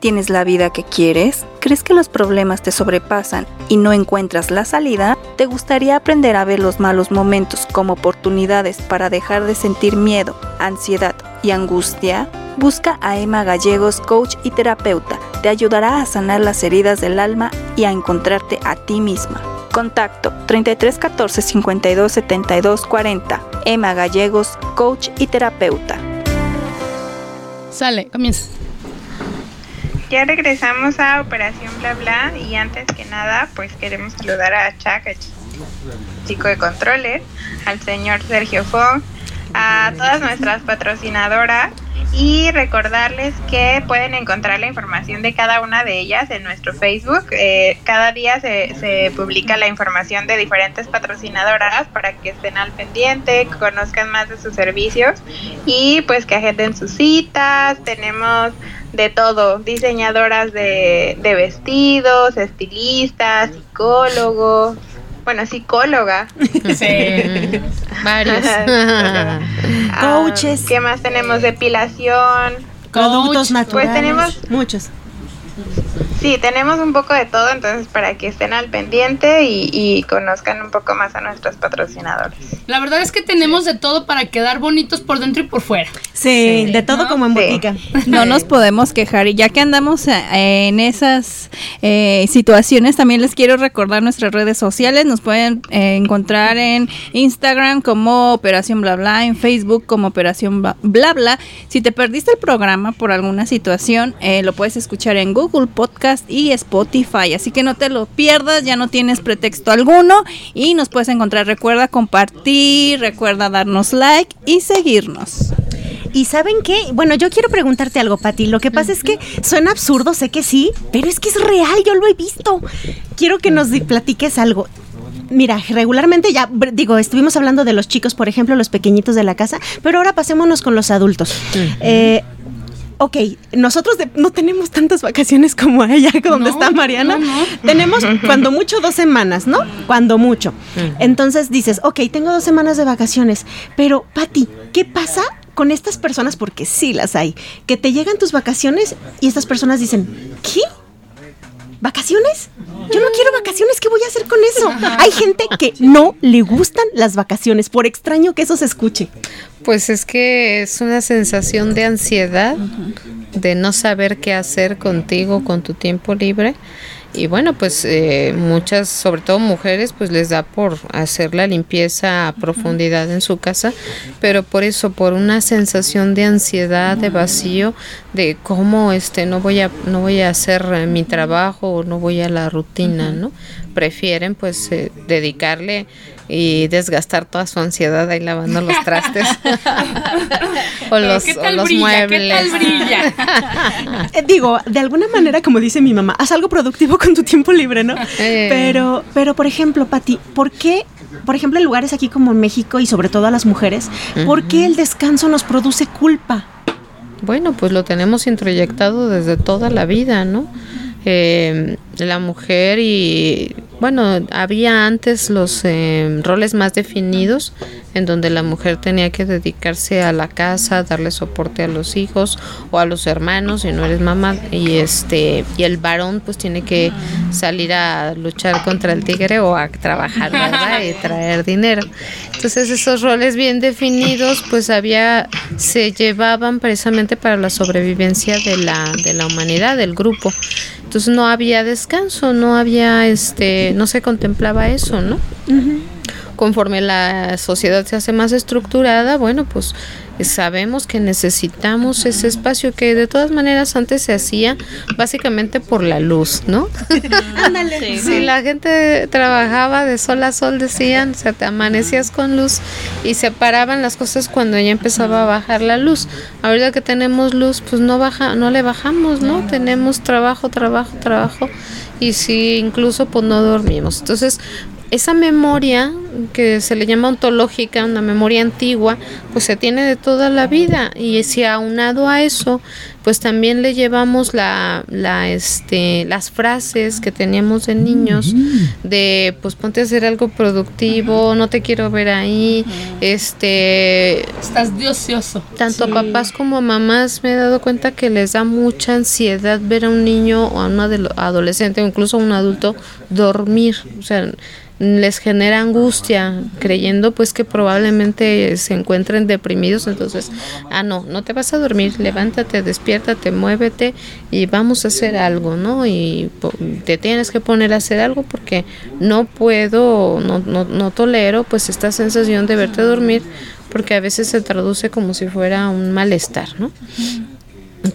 Speaker 7: Tienes la vida que quieres? ¿Crees que los problemas te sobrepasan y no encuentras la salida? ¿Te gustaría aprender a ver los malos momentos como oportunidades para dejar de sentir miedo, ansiedad y angustia? Busca a Emma Gallegos, coach y terapeuta. Te ayudará a sanar las heridas del alma y a encontrarte a ti misma. Contacto 33 14 52 72 40. Emma Gallegos, coach y terapeuta.
Speaker 5: Sale, comienza.
Speaker 8: Ya regresamos a Operación Bla Bla y antes que nada, pues queremos saludar a Chuck, el chico de controles, al señor Sergio Fong, a todas nuestras patrocinadoras y recordarles que pueden encontrar la información de cada una de ellas en nuestro Facebook. Eh, cada día se, se publica la información de diferentes patrocinadoras para que estén al pendiente, conozcan más de sus servicios y pues que agenden sus citas. Tenemos de todo, diseñadoras de, de vestidos, estilistas, psicólogos, bueno, psicóloga. <laughs>
Speaker 6: Sí. <laughs> Varios.
Speaker 8: Ah,
Speaker 2: Coaches.
Speaker 8: ¿Qué más tenemos? Depilación.
Speaker 2: Productos
Speaker 5: Coach,
Speaker 2: naturales.
Speaker 8: Pues tenemos-
Speaker 2: muchos.
Speaker 8: Sí, tenemos un poco de todo, entonces para que estén al pendiente y, y conozcan un poco más a nuestros patrocinadores.
Speaker 5: La verdad es que tenemos de todo para quedar bonitos por dentro y por fuera.
Speaker 2: Sí, de todo
Speaker 5: ¿no?
Speaker 2: como en
Speaker 8: Sí.
Speaker 2: botica. <laughs>
Speaker 7: No nos podemos quejar y ya que andamos eh, en esas eh, situaciones, también les quiero recordar nuestras redes sociales. Nos pueden eh, encontrar en Instagram como Operación Bla Bla, en Facebook como Operación Bla Bla. Bla. Si te perdiste el programa por alguna situación, eh, lo puedes escuchar en Google Podcast y Spotify. Así que no te lo pierdas, ya no tienes pretexto alguno y nos puedes encontrar. Recuerda compartir, recuerda darnos like y seguirnos.
Speaker 2: ¿Y saben qué? Bueno, yo quiero preguntarte algo, Pati. Lo que pasa es que suena absurdo, sé que sí, pero es que es real, yo lo he visto. Quiero que nos di- platiques algo. Mira, regularmente ya, digo, estuvimos hablando de los chicos, por ejemplo, los pequeñitos de la casa, pero ahora pasémonos con los adultos. Eh, ok, nosotros de- no tenemos tantas vacaciones como <laughs> ella, donde
Speaker 5: No,
Speaker 2: está Mariana.
Speaker 5: no, no.
Speaker 2: Tenemos <laughs> cuando mucho dos semanas, ¿no? Cuando mucho. Entonces dices, ok, tengo dos semanas de vacaciones, pero Pati, ¿qué pasa con estas personas? Porque sí las hay, que te llegan tus vacaciones y estas personas dicen, ¿qué? ¿Vacaciones? Yo no quiero vacaciones, ¿qué voy a hacer con eso? Hay gente que no le gustan las vacaciones, por extraño que eso se escuche.
Speaker 6: Pues es que es una sensación de ansiedad, de no saber qué hacer contigo, con tu tiempo libre. Y bueno, pues eh, muchas, sobre todo mujeres, pues les da por hacer la limpieza a profundidad en su casa, pero por eso, por una sensación de ansiedad, de vacío, de cómo este no voy a no voy a hacer eh, mi trabajo o no voy a la rutina, ¿no? Prefieren pues eh, dedicarle y desgastar toda su ansiedad ahí lavando los trastes <laughs> o los,
Speaker 5: ¿Qué
Speaker 6: o
Speaker 5: tal
Speaker 6: los
Speaker 5: brilla? ¿Qué
Speaker 6: muebles.
Speaker 5: tal brilla? <laughs>
Speaker 2: Eh, digo, de alguna manera, como dice mi mamá, haz algo productivo con tu tiempo libre, ¿no?
Speaker 6: Eh.
Speaker 2: Pero, pero por ejemplo, Pati, ¿por qué, por ejemplo, en lugares aquí como en México y sobre todo a las mujeres, ¿por qué el descanso nos produce culpa?
Speaker 6: Bueno, pues lo tenemos introyectado desde toda la vida, ¿no? Eh, la mujer y bueno, había antes los eh, roles más definidos en donde la mujer tenía que dedicarse a la casa, darle soporte a los hijos o a los hermanos si no eres mamá y este y el varón pues tiene que salir a luchar contra el tigre o a trabajar, ¿verdad? y traer dinero. Entonces esos roles bien definidos pues había se llevaban precisamente para la sobrevivencia de la de la humanidad, del grupo. Entonces no había descanso, no había este, no se contemplaba eso, ¿no? Conforme la sociedad se hace más estructurada, bueno, pues eh, sabemos que necesitamos ese espacio que de todas maneras antes se hacía básicamente por la luz, ¿no? <laughs>
Speaker 2: Ándale.
Speaker 6: Si la gente trabajaba de sol a sol, decían, o sea, te amanecías con luz y se paraban las cosas cuando ya empezaba a bajar la luz. Ahorita que tenemos luz, pues no baja, no le bajamos, ¿no? Tenemos trabajo, trabajo, trabajo y si incluso pues no dormimos. Entonces, esa memoria que se le llama ontológica, una memoria antigua, pues se tiene de toda la vida. Y si aunado a eso, pues también le llevamos la, la este, las frases que teníamos de niños de pues ponte a hacer algo productivo, no te quiero ver ahí, este
Speaker 5: Estás de ocioso.
Speaker 6: tanto a papás como a mamás me he dado cuenta que les da mucha ansiedad ver a un niño o a un adolescente o incluso a un adulto dormir. O sea, les genera angustia creyendo pues que probablemente se encuentren deprimidos. Entonces, ah, no, no te vas a dormir, levántate, despiértate, muévete y vamos a hacer algo, ¿no? Y te tienes que poner a hacer algo porque no puedo, no, no, no tolero pues esta sensación de verte dormir porque a veces se traduce como si fuera un malestar, ¿no?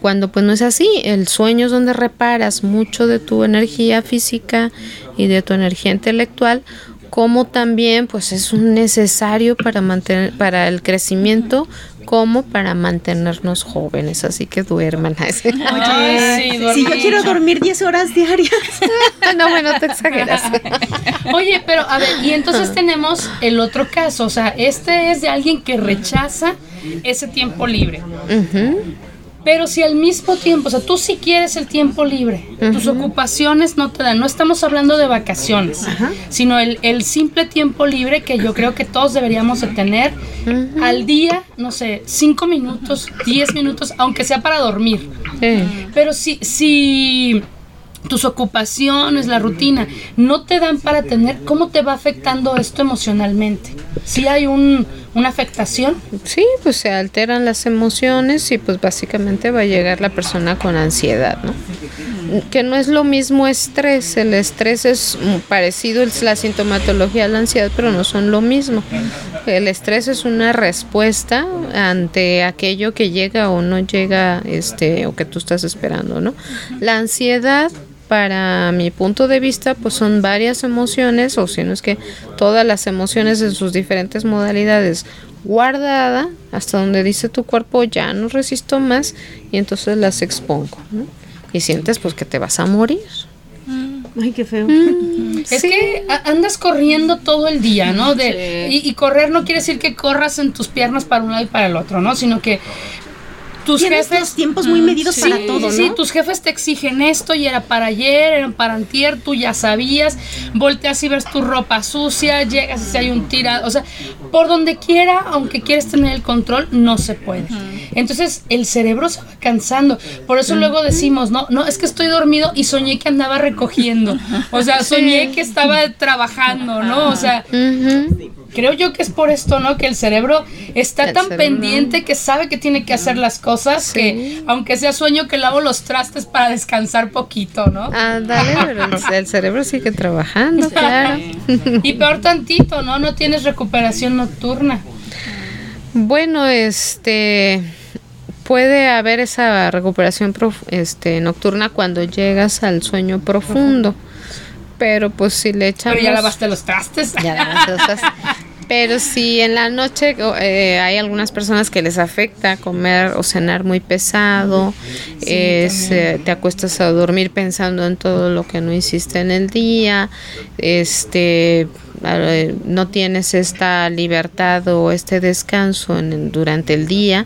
Speaker 6: Cuando pues no es así, el sueño es donde reparas mucho de tu energía física y de tu energía intelectual, como también pues es un necesario para mantener para el crecimiento como para mantenernos jóvenes, así que duerman. <laughs>
Speaker 5: Ay, sí,
Speaker 2: si yo quiero dormir 10 horas diarias. <laughs>
Speaker 6: no, bueno, te exageras. <laughs>
Speaker 5: Oye, pero a ver, y entonces tenemos el otro caso, o sea, este es de alguien que rechaza ese tiempo libre.
Speaker 6: Ujú.
Speaker 5: Pero si al mismo tiempo, o sea, tú sí quieres el tiempo libre, tus ocupaciones no te dan, no estamos hablando de vacaciones, sino el, el simple tiempo libre que yo creo que todos deberíamos de tener al día, no sé, cinco minutos, diez minutos, aunque sea para dormir. Pero si, si tus ocupaciones, la rutina, no te dan para tener, ¿cómo te va afectando esto emocionalmente? Si hay un, una afectación,
Speaker 6: Sí, pues se alteran las emociones y pues básicamente va a llegar la persona con ansiedad, ¿no? Que no es lo mismo estrés, el estrés es parecido, es la sintomatología a la ansiedad, pero no son lo mismo. El estrés es una respuesta ante aquello que llega o no llega, este, o que tú estás esperando, ¿no? La ansiedad para mi punto de vista, pues son varias emociones, o si no es que todas las emociones en sus diferentes modalidades guardada hasta donde dice tu cuerpo ya no resisto más y entonces las expongo, ¿no? Y sientes pues que te vas a morir.
Speaker 2: Ay, qué feo.
Speaker 5: es que andas corriendo todo el día, ¿no? De, y, y correr no quiere decir que corras en tus piernas para un lado y para el otro, ¿no? Sino que tus
Speaker 2: Tienes
Speaker 5: jefes...
Speaker 2: los tiempos muy medidos
Speaker 5: Sí,
Speaker 2: para todo,
Speaker 5: sí, tus jefes te exigen esto y era para ayer, era para antier, tú ya sabías, volteas y ves tu ropa sucia, llegas y si hay un tirado, o sea, por donde quiera, aunque quieres tener el control, no se puede. Entonces, el cerebro se va cansando, por eso luego decimos, no, no, es que estoy dormido y soñé que andaba recogiendo, o sea, <laughs> soñé que estaba trabajando, ¿no? O sea,
Speaker 6: Ujú.
Speaker 5: Creo yo que es por esto, ¿no? Que el cerebro está
Speaker 6: El
Speaker 5: tan
Speaker 6: cerebro.
Speaker 5: pendiente que sabe que tiene que hacer las cosas, que aunque sea sueño que lavo los trastes para descansar poquito, ¿no?
Speaker 6: Ah, dale, <laughs> pero el, el cerebro sigue trabajando, claro.
Speaker 5: Y peor tantito, ¿no? No tienes recuperación nocturna.
Speaker 6: Bueno, este puede haber esa recuperación prof- este nocturna cuando llegas al sueño profundo. Pero pues si le echamos
Speaker 5: Pero ya lavaste los trastes.
Speaker 6: Ya lavaste los trastes. Pero si en la noche eh, hay algunas personas que les afecta comer o cenar muy pesado, es, eh, te acuestas a dormir pensando en todo lo que no hiciste en el día, este no tienes esta libertad o este descanso en durante el día,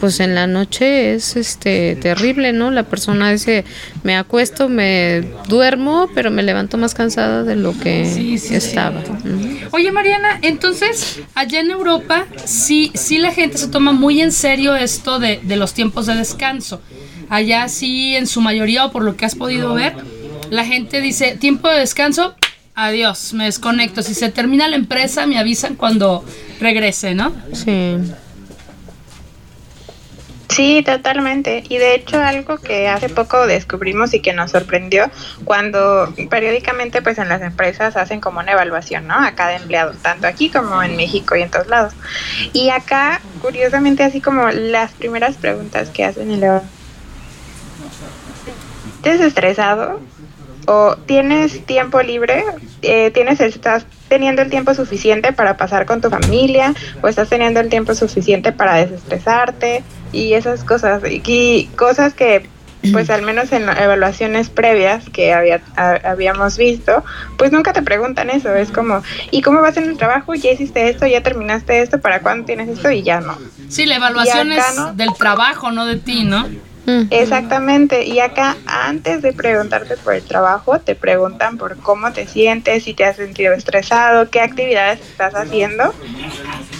Speaker 6: pues en la noche es este terrible, ¿no? La persona dice, me acuesto, me duermo, pero me levanto más cansada de lo que
Speaker 5: Sí, sí,
Speaker 6: estaba.
Speaker 5: Oye Mariana, entonces allá en Europa sí, sí la gente se toma muy en serio esto de, de los tiempos de descanso. Allá sí, en su mayoría o por lo que has podido ver, la gente dice, tiempo de descanso, adiós, me desconecto. Si se termina la empresa, me avisan cuando regrese, ¿no?
Speaker 6: Sí.
Speaker 8: Sí, totalmente. Y de hecho algo que hace poco descubrimos y que nos sorprendió cuando periódicamente pues en las empresas hacen como una evaluación, ¿no? A cada empleado, tanto aquí como en México y en todos lados. Y acá, curiosamente, así como las primeras preguntas que hacen y luego ¿Estás estresado? ¿O tienes tiempo libre? Eh, ¿Tienes, estás teniendo el tiempo suficiente para pasar con tu familia? ¿O estás teniendo el tiempo suficiente para desestresarte? Y esas cosas. Y cosas que, pues al menos en evaluaciones previas que había, a- habíamos visto, pues nunca te preguntan eso. Es como, ¿y cómo vas en el trabajo? ¿Ya hiciste esto? ¿Ya terminaste esto? ¿Para cuándo tienes esto? Y ya no.
Speaker 5: Sí, la evaluación es
Speaker 8: ¿no?
Speaker 5: del trabajo, no de ti, ¿no?
Speaker 8: Exactamente, y acá antes de preguntarte por el trabajo, te preguntan por cómo te sientes, si te has sentido estresado, qué actividades estás haciendo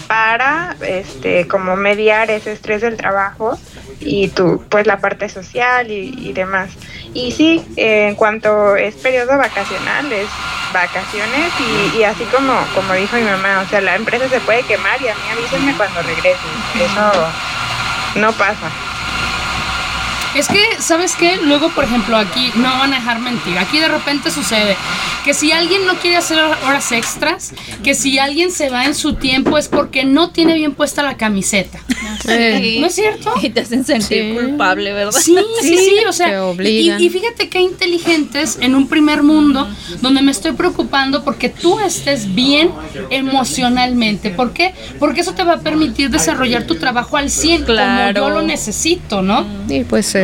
Speaker 8: para este como mediar ese estrés del trabajo y tu pues la parte social y, demás. Y sí, en cuanto es periodo vacacional, es vacaciones y, y así como, como dijo mi mamá, o sea, la empresa se puede quemar y a mí avísenme cuando regrese. Eso no pasa.
Speaker 5: Es que, ¿sabes qué? Luego, por ejemplo, aquí no van a dejar mentir. Aquí de repente sucede que si alguien no quiere hacer horas extras, que si alguien se va en su tiempo es porque no tiene bien puesta la camiseta.
Speaker 6: Eh,
Speaker 5: ¿No es cierto?
Speaker 7: Y te hacen sentir
Speaker 6: Sí.
Speaker 7: culpable, ¿verdad?
Speaker 5: Sí, sí, sí, o sea, y, y fíjate qué inteligentes en un primer mundo donde me estoy preocupando porque tú estés bien emocionalmente. ¿Por qué? Porque eso te va a permitir desarrollar tu trabajo al 100
Speaker 7: Claro.
Speaker 5: como yo lo necesito, ¿no?
Speaker 6: Y pues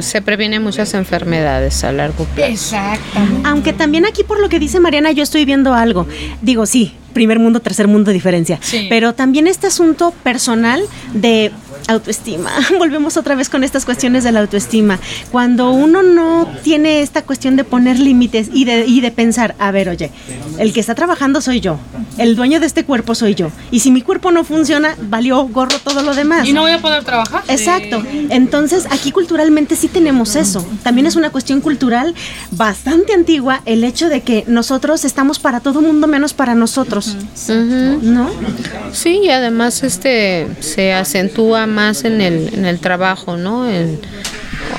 Speaker 6: se previenen muchas enfermedades a largo plazo.
Speaker 5: Exactamente.
Speaker 2: Aunque también aquí por lo que dice Mariana yo estoy viendo algo. Digo, sí, primer mundo, tercer mundo diferencia.
Speaker 5: Sí.
Speaker 2: Pero también este asunto personal de autoestima. <laughs> Volvemos otra vez con estas cuestiones de la autoestima. Cuando uno no tiene esta cuestión de poner límites y de, y de pensar, a ver, oye, el que está trabajando soy yo, el dueño de este cuerpo soy yo. Y si mi cuerpo no funciona, valió gorro todo lo demás.
Speaker 5: Y no voy a poder trabajar.
Speaker 2: Exacto. Entonces, aquí culturalmente sí tenemos eso. También es una cuestión cultural bastante antigua el hecho de que nosotros estamos para todo mundo menos para nosotros. ¿No?
Speaker 6: Sí, y además este se acentúa más en el, en el trabajo, ¿no? El,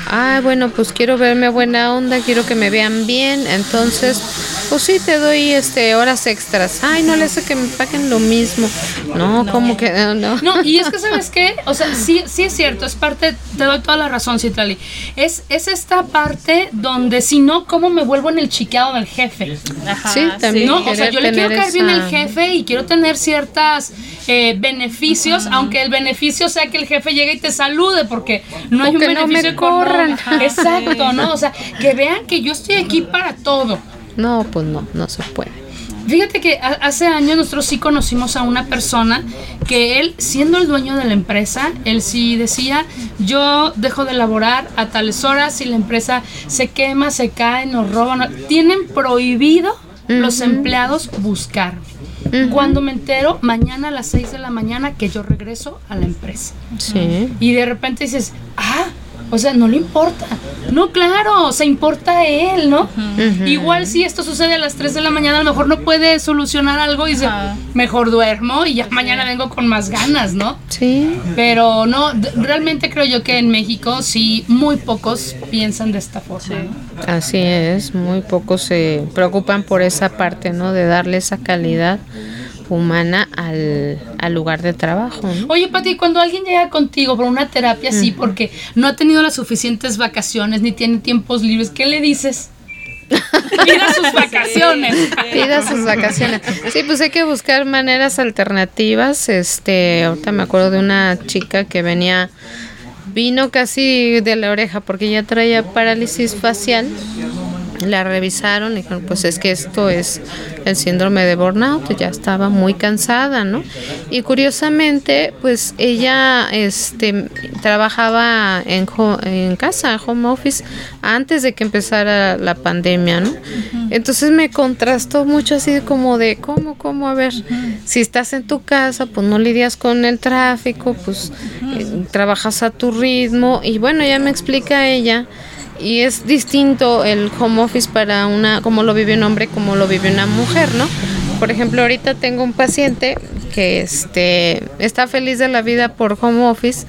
Speaker 6: ah, bueno, pues quiero verme buena onda, quiero que me vean bien, entonces, pues sí, te doy este horas extras. Ay, no le hace que me paguen lo mismo. No, como que no, no.
Speaker 5: No, y es que, ¿sabes qué? O sea, sí, sí es cierto, es parte, te doy toda la razón, Citlali. Es, es esta parte donde, si no, ¿cómo me vuelvo en el chiqueado del jefe?
Speaker 6: Sí, también
Speaker 5: No, o sea, yo le quiero caer bien
Speaker 6: esa-
Speaker 5: al jefe y quiero tener ciertas eh, beneficios, aunque el beneficio sea que el jefe llegue y te salude, porque no hay un
Speaker 6: que no me
Speaker 5: beneficio
Speaker 6: corran.
Speaker 5: Exacto, ¿no? O sea, que vean que yo estoy aquí para todo.
Speaker 6: No, pues no, no se puede.
Speaker 5: Fíjate que ha- hace años nosotros sí conocimos a una persona que él, siendo el dueño de la empresa, él sí decía, yo dejo de laborar a tales horas y la empresa se quema, se cae, nos roban. Tienen prohibido los empleados buscarme. Cuando me entero, mañana a las 6 de la mañana que yo regreso a la empresa.
Speaker 6: Sí.
Speaker 5: Y de repente dices, O sea, no le importa. No, claro, se importa a él, ¿no? Igual si esto sucede a las 3 de la mañana, a lo mejor no puede solucionar algo y dice, mejor duermo y ya mañana vengo con más ganas, ¿no?
Speaker 6: Sí.
Speaker 5: Pero no, realmente creo yo que en México sí, muy pocos piensan de esta forma. ¿no?
Speaker 6: Así es, muy pocos se preocupan por esa parte, ¿no? De darle esa calidad humana al, al lugar de trabajo. ¿no?
Speaker 5: Oye, Pati, cuando alguien llega contigo por una terapia así, porque no ha tenido las suficientes vacaciones ni tiene tiempos libres, ¿qué le dices? <laughs> Pida sus vacaciones.
Speaker 6: Pida sus vacaciones. Sí, pues hay que buscar maneras alternativas. Este, ahorita me acuerdo de una chica que venía, vino casi de la oreja porque ya traía parálisis facial. La revisaron y dijeron, pues es que esto es el síndrome de burnout, ya estaba muy cansada, ¿no? Y curiosamente, pues ella este, trabajaba en, en casa, home office, antes de que empezara la pandemia, ¿no? Entonces me contrastó mucho así como de, ¿cómo, cómo? A ver, si estás en tu casa, pues no lidias con el tráfico, pues eh, trabajas a tu ritmo y bueno, ya me explica ella y es distinto el home office para una, como lo vive un hombre, como lo vive una mujer, ¿no? Por ejemplo, ahorita tengo un paciente que este está feliz de la vida por home office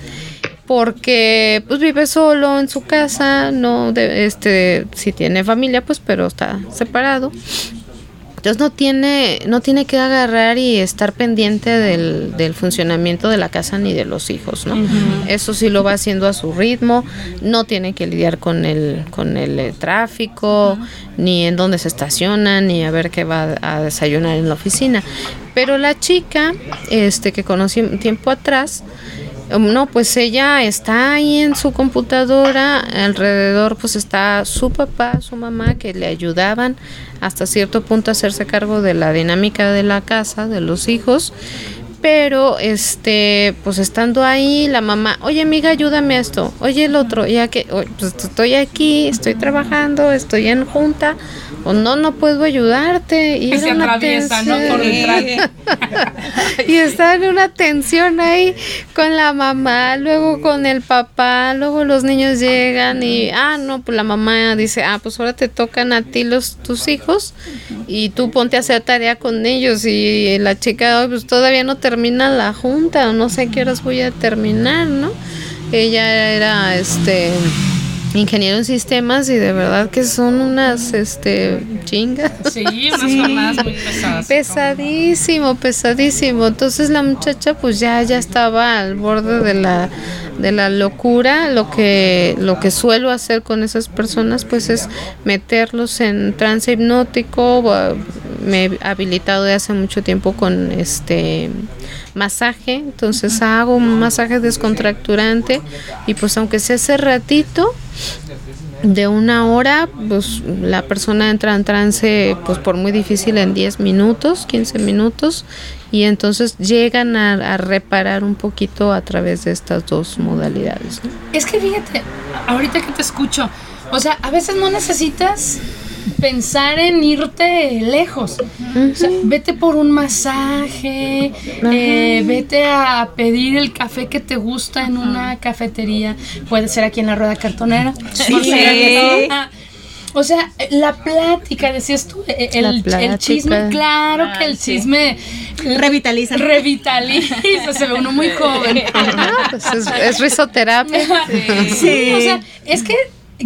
Speaker 6: porque pues vive solo en su casa, no de, este si tiene familia pues pero está separado. Entonces no tiene, no tiene que agarrar y estar pendiente del, del funcionamiento de la casa ni de los hijos, ¿no? Eso sí lo va haciendo a su ritmo, no tiene que lidiar con el, con el eh, tráfico, ni en dónde se estaciona, ni a ver qué va a desayunar en la oficina. Pero la chica, este, que conocí un tiempo atrás, No, pues ella está ahí en su computadora, alrededor pues está su papá, su mamá que le ayudaban hasta cierto punto a hacerse cargo de la dinámica de la casa, de los hijos. Pero este, pues estando ahí, la mamá, oye amiga, ayúdame a esto, oye el otro, ya que "Oye, pues estoy aquí, estoy trabajando, estoy en junta, o no, no puedo ayudarte. Y
Speaker 5: se atraviesa, ¿no? Por detrás. <laughs>
Speaker 6: y está en una tensión ahí con la mamá, luego con el papá, luego los niños llegan y, ah, no, pues la mamá dice, ah, pues ahora te tocan a ti los tus hijos y tú ponte a hacer tarea con ellos y la chica, "Ay, pues todavía no termina la junta, o no sé qué horas voy a terminar, ¿no? Ella era, este ingeniero en sistemas y de verdad que son unas este chingas
Speaker 5: Sí, unas <laughs> jornadas muy pesadas.
Speaker 6: Pesadísimo, pesadísimo. Entonces la muchacha pues ya ya estaba al borde de la de la locura. Lo que lo que suelo hacer con esas personas pues es meterlos en trance hipnótico. Me he habilitado de hace mucho tiempo con este masaje, entonces hago un masaje descontracturante y pues aunque sea ese ratito de una hora, pues la persona entra en trance, pues por muy difícil en 10 minutos, 15 minutos, y entonces llegan a, reparar un poquito a través de estas dos modalidades.
Speaker 5: Es que fíjate, ahorita que te escucho, o sea, a veces no necesitas pensar en irte lejos. O sea, vete por un masaje, eh, vete a pedir el café que te gusta en una cafetería. Puede ser aquí en la rueda cartonera.
Speaker 2: Sí.
Speaker 5: Acaso. Ah, O sea, la plática, decías tú, eh, el, chisme, claro que el chisme
Speaker 2: Revitaliza.
Speaker 5: revitaliza, se ve uno muy joven. <laughs>
Speaker 6: Ah, pues es, es risoterapia. <laughs>
Speaker 5: Sí, o sea, es que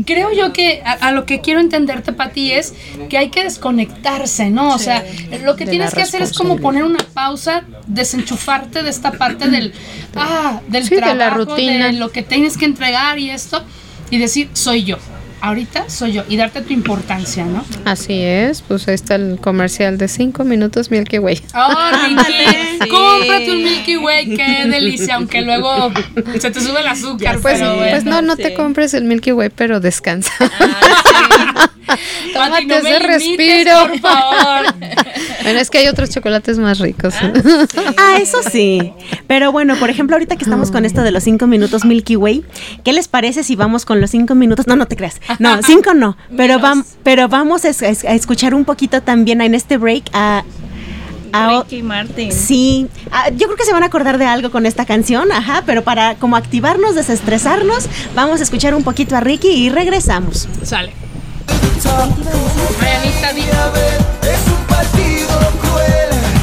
Speaker 5: creo yo que a, a lo que quiero entenderte, Pati, es que hay que desconectarse, ¿no? O sea, lo que
Speaker 6: De
Speaker 5: tienes que hacer es como poner una pausa, desenchufarte de esta parte del, ah, del
Speaker 6: Sí, de la
Speaker 5: trabajo,
Speaker 6: rutina.
Speaker 5: de lo que tienes que entregar y esto, y decir, soy yo. Ahorita soy yo y darte tu importancia, ¿no?
Speaker 6: Así es, pues ahí está el comercial de 5 minutos Milky Way. <laughs>
Speaker 5: Oh, Ricky, cómprate un Milky Way, qué <laughs> delicia, aunque luego se te sube el azúcar,
Speaker 6: Pues,
Speaker 5: pero
Speaker 6: pues no, no te compres el Milky Way, pero descansa.
Speaker 5: Pati, <laughs> <laughs>
Speaker 6: Tómate
Speaker 5: no
Speaker 6: ese
Speaker 5: limites,
Speaker 6: respiro.
Speaker 5: por favor. <laughs>
Speaker 6: bueno, es que hay otros chocolates más ricos. <laughs>
Speaker 2: Ah, eso sí. Pero bueno, por ejemplo, ahorita que estamos con esto de los cinco minutos Milky Way, ¿qué les parece si vamos con los cinco minutos? No, no te creas. No, cinco no. Pero, vam- pero vamos a, es- a escuchar un poquito también en este break a, Ah,
Speaker 7: Ricky Martin.
Speaker 2: Sí, Ah, yo creo que se van a acordar de algo con esta canción, ajá, pero para como activarnos, desestresarnos, vamos a escuchar un poquito a Ricky y regresamos.
Speaker 5: Sale.
Speaker 4: Marianita, Es un partido cruel.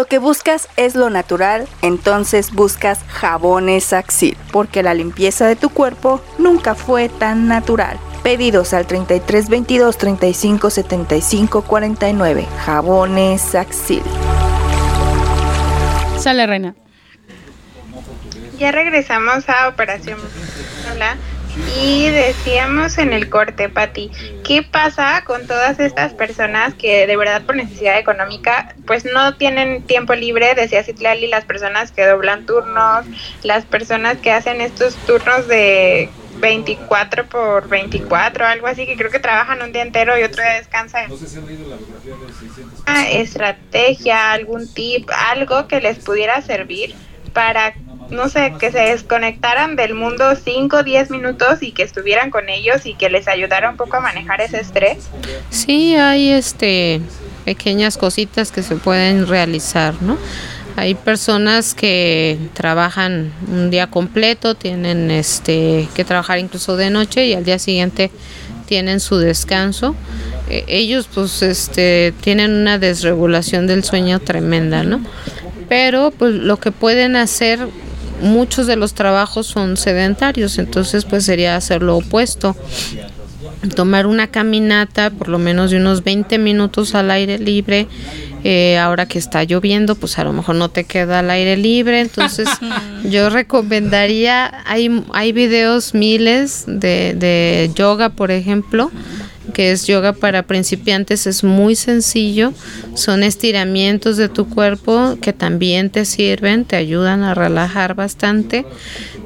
Speaker 7: Lo que buscas es lo natural, entonces buscas jabones Axil, porque la limpieza de tu cuerpo nunca fue tan natural. Pedidos al 33 22 35 75 49. Jabones Axil.
Speaker 5: Sale, reina.
Speaker 8: Ya regresamos a Operación Hola. Y decíamos en el corte, Pati, ¿qué pasa con todas estas personas que de verdad por necesidad económica pues no tienen tiempo libre? Decía Citlali, las personas que doblan turnos, las personas que hacen estos turnos de 24 por 24, algo así, que creo que trabajan un día entero y otro día descansan. Una estrategia, algún tip, algo que les pudiera servir para, no sé, que se desconectaran del mundo 5 o 10 minutos y que estuvieran con ellos y que les ayudara un poco a manejar ese estrés.
Speaker 6: Sí, hay este pequeñas cositas que se pueden realizar, ¿no? Hay personas que trabajan un día completo, tienen este que trabajar incluso de noche y al día siguiente tienen su descanso. Eh, ellos pues este tienen una desregulación del sueño tremenda, ¿no? Pero pues lo que pueden hacer muchos de los trabajos son sedentarios, entonces pues sería hacer lo opuesto tomar una caminata por lo menos de unos 20 minutos al aire libre. Eh, ahora que está lloviendo, pues a lo mejor no te queda al aire libre. Entonces <laughs> yo recomendaría, hay, hay videos miles de, de yoga, por ejemplo, que es yoga para principiantes, es muy sencillo, son estiramientos de tu cuerpo que también te sirven, te ayudan a relajar bastante.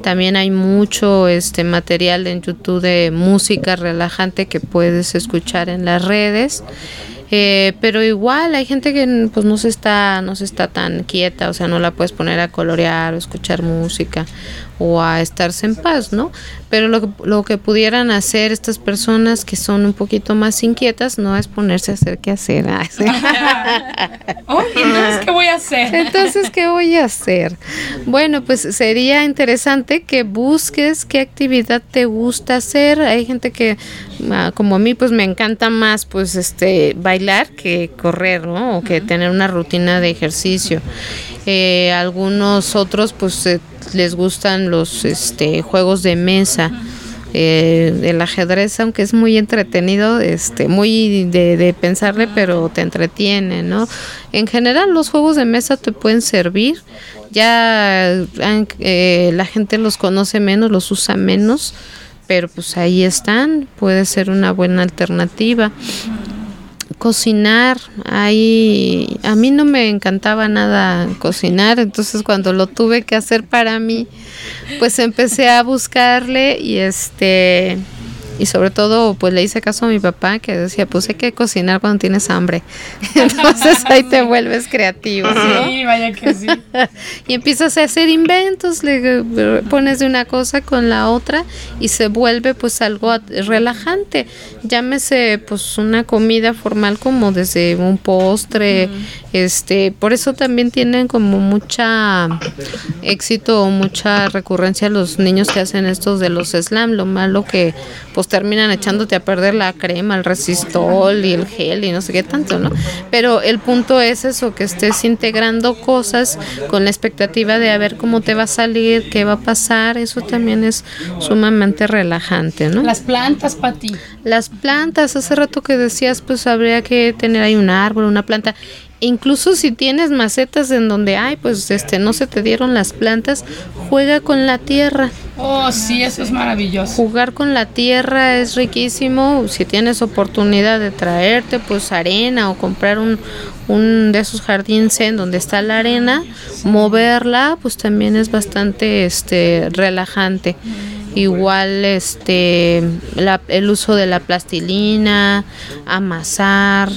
Speaker 6: También hay mucho este material en YouTube de música relajante que puedes escuchar en las redes. Eh, pero igual hay gente que pues no se está no se está tan quieta o sea no la puedes poner a colorear o escuchar música o a estarse en paz no pero lo que, lo que pudieran hacer estas personas que son un poquito más inquietas no es ponerse a hacer qué hacer ah. <laughs>
Speaker 5: Oye, entonces, ¿qué voy a hacer?
Speaker 6: entonces qué voy a hacer bueno pues sería interesante que busques qué actividad te gusta hacer. Hay gente que ah, como a mí pues me encanta más pues este bailar que correr no o que tener una rutina de ejercicio Eh, algunos otros pues eh, les gustan los este juegos de mesa. Eh, el ajedrez aunque es muy entretenido este muy de, de pensarle pero te entretiene no en general los juegos de mesa te pueden servir. Ya eh, la gente los conoce menos los usa menos pero pues ahí están. Puede ser una buena alternativa cocinar. Ahí a mí no me encantaba nada cocinar entonces cuando lo tuve que hacer para mí pues empecé a buscarle y este y sobre todo pues le hice caso a mi papá que decía pues hay que cocinar cuando tienes hambre <laughs> entonces ahí te vuelves creativo ¿no?
Speaker 5: Sí, vaya que sí. <laughs>
Speaker 6: y empiezas a hacer inventos, le eh, pones de una cosa con la otra y se vuelve pues algo relajante. Llámese pues una comida formal como desde un postre, este, por eso también tienen como mucha éxito o mucha recurrencia los niños que hacen estos de los slam, lo malo que pues terminan echándote a perder la crema, el resistol y el gel y no sé qué tanto, ¿no? Pero el punto es eso, que estés integrando cosas con la expectativa de a ver cómo te va a salir, qué va a pasar, eso también es sumamente relajante, ¿no?
Speaker 5: Las plantas, Pati.
Speaker 6: Las plantas, hace rato que decías, pues habría que tener ahí un árbol, una planta. Incluso si tienes macetas en donde, ay, pues este, no se te dieron las plantas, juega con la tierra.
Speaker 5: Oh, sí, eso es maravilloso.
Speaker 6: Jugar con la tierra es riquísimo. Si tienes oportunidad de traerte, pues arena o comprar un, un de esos jardines en donde está la arena, moverla, pues también es bastante, este, relajante igual este la- el uso de la plastilina amasar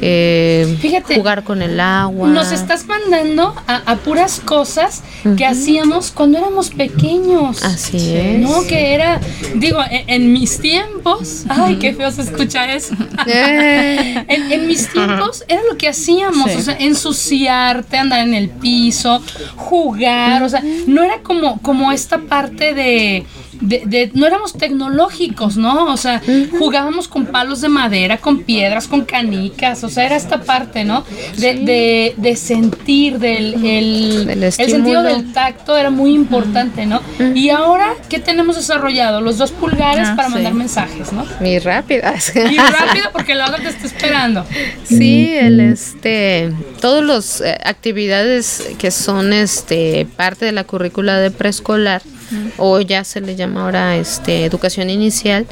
Speaker 6: eh,
Speaker 5: Fíjate,
Speaker 6: jugar con el agua.
Speaker 5: Nos estás mandando a, a puras cosas que hacíamos cuando éramos pequeños.
Speaker 6: así es.
Speaker 5: No, que era, digo, en, en mis tiempos, ay, qué feo se escucha eso.
Speaker 6: Eh.
Speaker 5: en, en mis tiempos era lo que hacíamos, o sea, ensuciarte, andar en el piso, jugar, o sea, no era como, como esta parte de, de, de- no éramos tecnológicos, ¿no? O sea, jugábamos con palos de madera, con piedras, con canicas, o sea, era esta parte, ¿no? De, de, de sentir, del el, sentido del tacto era muy importante, ¿no? Y ahora, ¿qué tenemos desarrollado? Los dos pulgares
Speaker 7: Ah,
Speaker 5: para
Speaker 7: sí.
Speaker 5: mandar mensajes, ¿no?
Speaker 6: y rápidas <laughs>
Speaker 5: Y rápido porque la otra te está esperando.
Speaker 6: Sí, el este todos los eh, actividades que son este parte de la currícula de preescolar o ya se le llama ahora este educación inicial,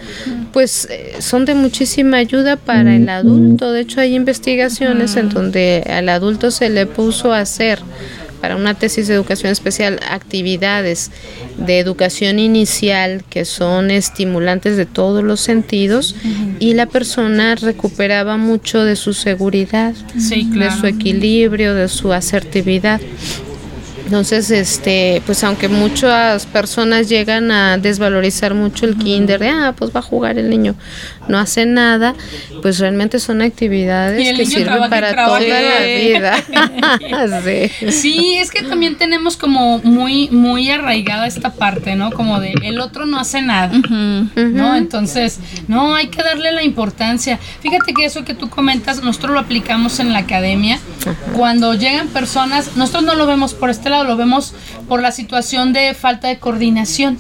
Speaker 6: pues eh, son de muchísima ayuda para el adulto. De hecho, hay investigaciones en donde al adulto se le puso a hacer para una tesis de educación especial actividades de educación inicial que son estimulantes de todos los sentidos y la persona recuperaba mucho de su seguridad,
Speaker 5: Sí,
Speaker 6: de su equilibrio, de su asertividad. Entonces, este, pues aunque muchas personas llegan a desvalorizar mucho el kinder, de, ah, pues va a jugar el niño, no hace nada, pues realmente son actividades que sirven para toda la vida. <laughs> Sí.
Speaker 5: Sí, es que también tenemos como muy, muy arraigada esta parte, ¿no? Como de el otro no hace nada, ¿no? Entonces, no, hay que darle la importancia. Fíjate que eso que tú comentas, nosotros lo aplicamos en la academia. Cuando llegan personas, nosotros no lo vemos por este lado, lo vemos por la situación de falta de coordinación.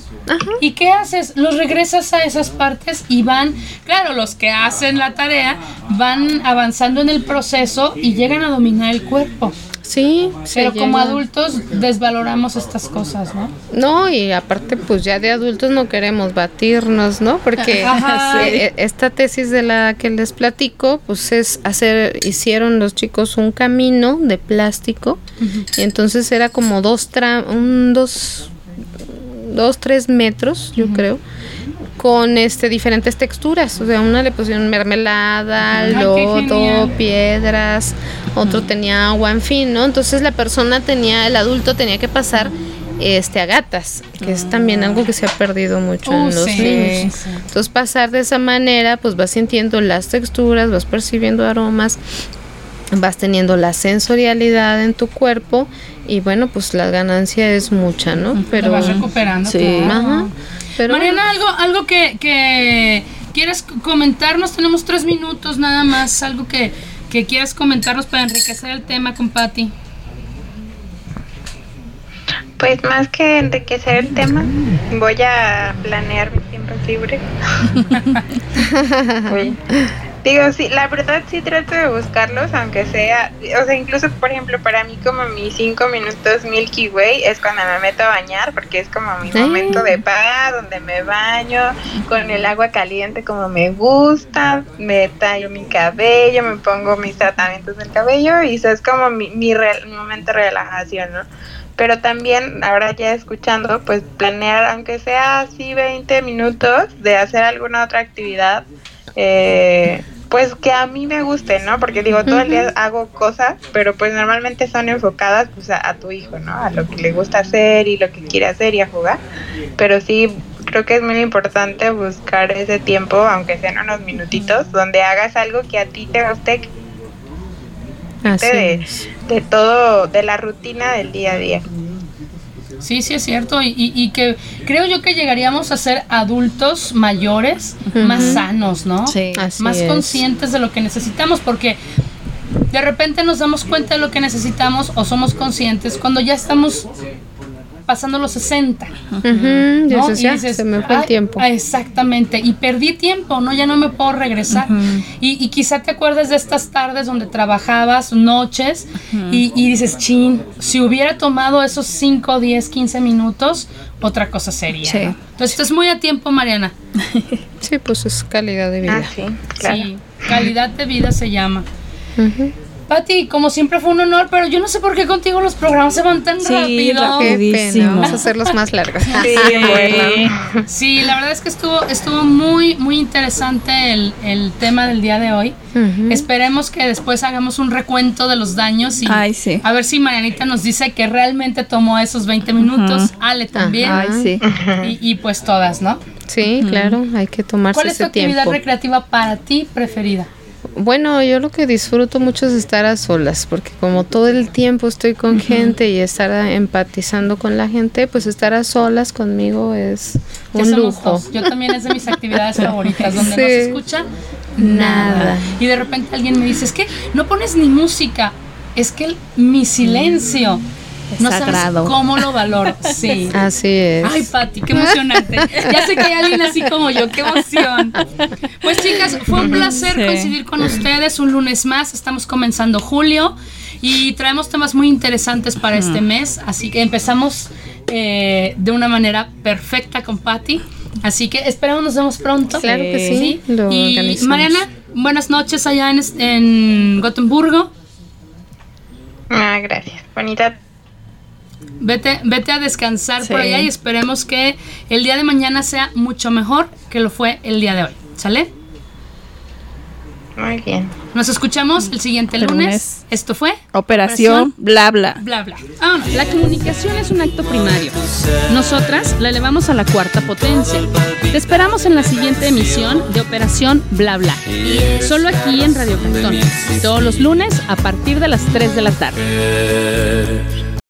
Speaker 5: ¿Y qué haces? Los regresas a esas partes y van, claro, los que hacen la tarea van avanzando en el proceso y llegan a dominar el cuerpo.
Speaker 6: Sí,
Speaker 5: Pero como
Speaker 6: llega.
Speaker 5: adultos desvaloramos estas cosas, ¿no?
Speaker 6: No, y aparte pues ya de adultos no queremos batirnos, ¿no? Porque <laughs> <laughs> esta tesis de la que les platico, pues es hacer, hicieron los chicos un camino de plástico y entonces era como dos, tra un, dos, dos, tres metros, yo creo, con este diferentes texturas. O sea, una le pusieron mermelada,
Speaker 5: Ay,
Speaker 6: lodo, piedras, otro tenía agua, en fin, ¿no? Entonces la persona tenía, el adulto tenía que pasar este a gatas, que es también algo que se ha perdido mucho en
Speaker 5: Uh,
Speaker 6: los
Speaker 5: sí,
Speaker 6: niños.
Speaker 5: sí.
Speaker 6: Entonces pasar de esa manera, pues vas sintiendo las texturas, vas percibiendo aromas, vas teniendo la sensorialidad en tu cuerpo y bueno, pues la ganancia es mucha, ¿no?
Speaker 5: Te
Speaker 6: Pero
Speaker 5: vas recuperando.
Speaker 7: Sí.
Speaker 5: claro.
Speaker 6: Ajá. Pero
Speaker 5: Mariana, algo, algo que, que quieres comentarnos, tenemos tres minutos nada más, algo que, que quieras comentarnos para enriquecer el tema con Patti.
Speaker 8: Pues más que enriquecer el tema, voy a planear mis tiempos libres. <laughs> Digo, sí, la verdad sí trato de buscarlos, aunque sea, o sea, incluso por ejemplo para mí como mis cinco minutos Milky Way es cuando me meto a bañar, porque es como mi momento de paz, donde me baño con el agua caliente como me gusta, me tallo mi cabello, me pongo mis tratamientos del cabello y eso es como mi, mi, re- mi momento de relajación, ¿no? Pero también, ahora ya escuchando, pues planear, aunque sea así 20 minutos, de hacer alguna otra actividad, eh, pues que a mí me guste, ¿no? Porque digo, todo el día hago cosas, pero pues normalmente son enfocadas pues a, a tu hijo, ¿no? A lo que le gusta hacer y lo que quiere hacer y a jugar. Pero sí, creo que es muy importante buscar ese tiempo, aunque sean unos minutitos, donde hagas algo que a ti te guste,
Speaker 6: así
Speaker 8: de, de todo, de la rutina del día a día.
Speaker 5: Sí, sí es cierto. Y, y- y que creo yo que llegaríamos a ser adultos mayores, más sanos, ¿no?
Speaker 7: Sí.
Speaker 6: Así
Speaker 5: más
Speaker 6: es.
Speaker 5: conscientes de lo que necesitamos, porque de repente nos damos cuenta de lo que necesitamos o somos conscientes cuando ya estamos pasando los 60.
Speaker 6: Ujú, y
Speaker 5: ¿no?
Speaker 6: eso ya,
Speaker 5: Y dices,
Speaker 6: se me fue el
Speaker 5: "Ay,
Speaker 6: tiempo.
Speaker 5: ah, exactamente, y perdí tiempo, ¿no? Ya no me puedo regresar. y, y quizá te acuerdes de estas tardes donde trabajabas, noches, y, y dices, chin, si hubiera tomado esos 5, 10, 15 minutos, otra cosa sería.
Speaker 7: Sí.
Speaker 5: ¿no? Entonces, estás muy a tiempo, Mariana.
Speaker 6: Sí, pues es calidad de vida.
Speaker 8: Ah, sí, claro.
Speaker 5: Sí, calidad de vida se llama. Pati, como siempre fue un honor, pero yo no sé por qué contigo los programas se van tan
Speaker 7: Sí,
Speaker 5: rápido.
Speaker 7: Rapidísimo.
Speaker 6: pena, vamos a hacerlos más largos. <laughs> <laughs>
Speaker 5: Sí, la verdad es que estuvo, estuvo muy, muy interesante el, el tema del día de hoy. Esperemos que después hagamos un recuento de los daños y
Speaker 7: Ay, sí.
Speaker 5: a ver si Marianita nos dice que realmente tomó esos 20 minutos, Ale también.
Speaker 7: Ay, sí.
Speaker 5: y, y pues todas, ¿no?
Speaker 6: Sí, claro, hay que tomarse
Speaker 5: ¿Cuál es tu actividad
Speaker 6: tiempo.
Speaker 5: recreativa para ti preferida?
Speaker 6: Bueno, yo lo que disfruto mucho es estar a solas, porque como todo el tiempo estoy con gente y estar empatizando con la gente, pues estar a solas conmigo es un lujo.
Speaker 5: dos. Yo también es de mis actividades <laughs> favoritas, donde no se escucha nada.
Speaker 6: Nada.
Speaker 5: Y de repente alguien me dice, es que no pones ni música, es que el- mi silencio.
Speaker 7: Es
Speaker 5: no
Speaker 7: sagrado.
Speaker 5: sabes cómo lo valoro. <laughs> Sí.
Speaker 6: Así es.
Speaker 5: Ay, Pati, qué emocionante. Ya sé que hay alguien así como yo, qué emoción. Pues chicas, fue un placer
Speaker 7: Sí.
Speaker 5: coincidir con ustedes un lunes más. Estamos comenzando julio y traemos temas muy interesantes para este mes. Así que empezamos eh, de una manera perfecta con Pati. Así que esperamos nos vemos pronto.
Speaker 6: Claro que sí, lo
Speaker 5: Y. Mariana, buenas noches allá en, en Gotemburgo.
Speaker 8: Ah, gracias. Bonita.
Speaker 5: Vete, vete a descansar
Speaker 7: Sí.
Speaker 5: por allá y esperemos que el día de mañana sea mucho mejor que lo fue el día de hoy. ¿Sale?
Speaker 8: Muy bien.
Speaker 5: Nos escuchamos el siguiente lunes.
Speaker 7: lunes.
Speaker 5: Esto fue
Speaker 7: Operación, bla, bla.
Speaker 5: bla bla. Vámonos. La comunicación es un acto primario. Nosotras la elevamos a la cuarta potencia. Te esperamos en la siguiente emisión de Operación Bla Bla. Solo aquí en Radio Cantón. Todos los lunes a partir de las 3 de la tarde.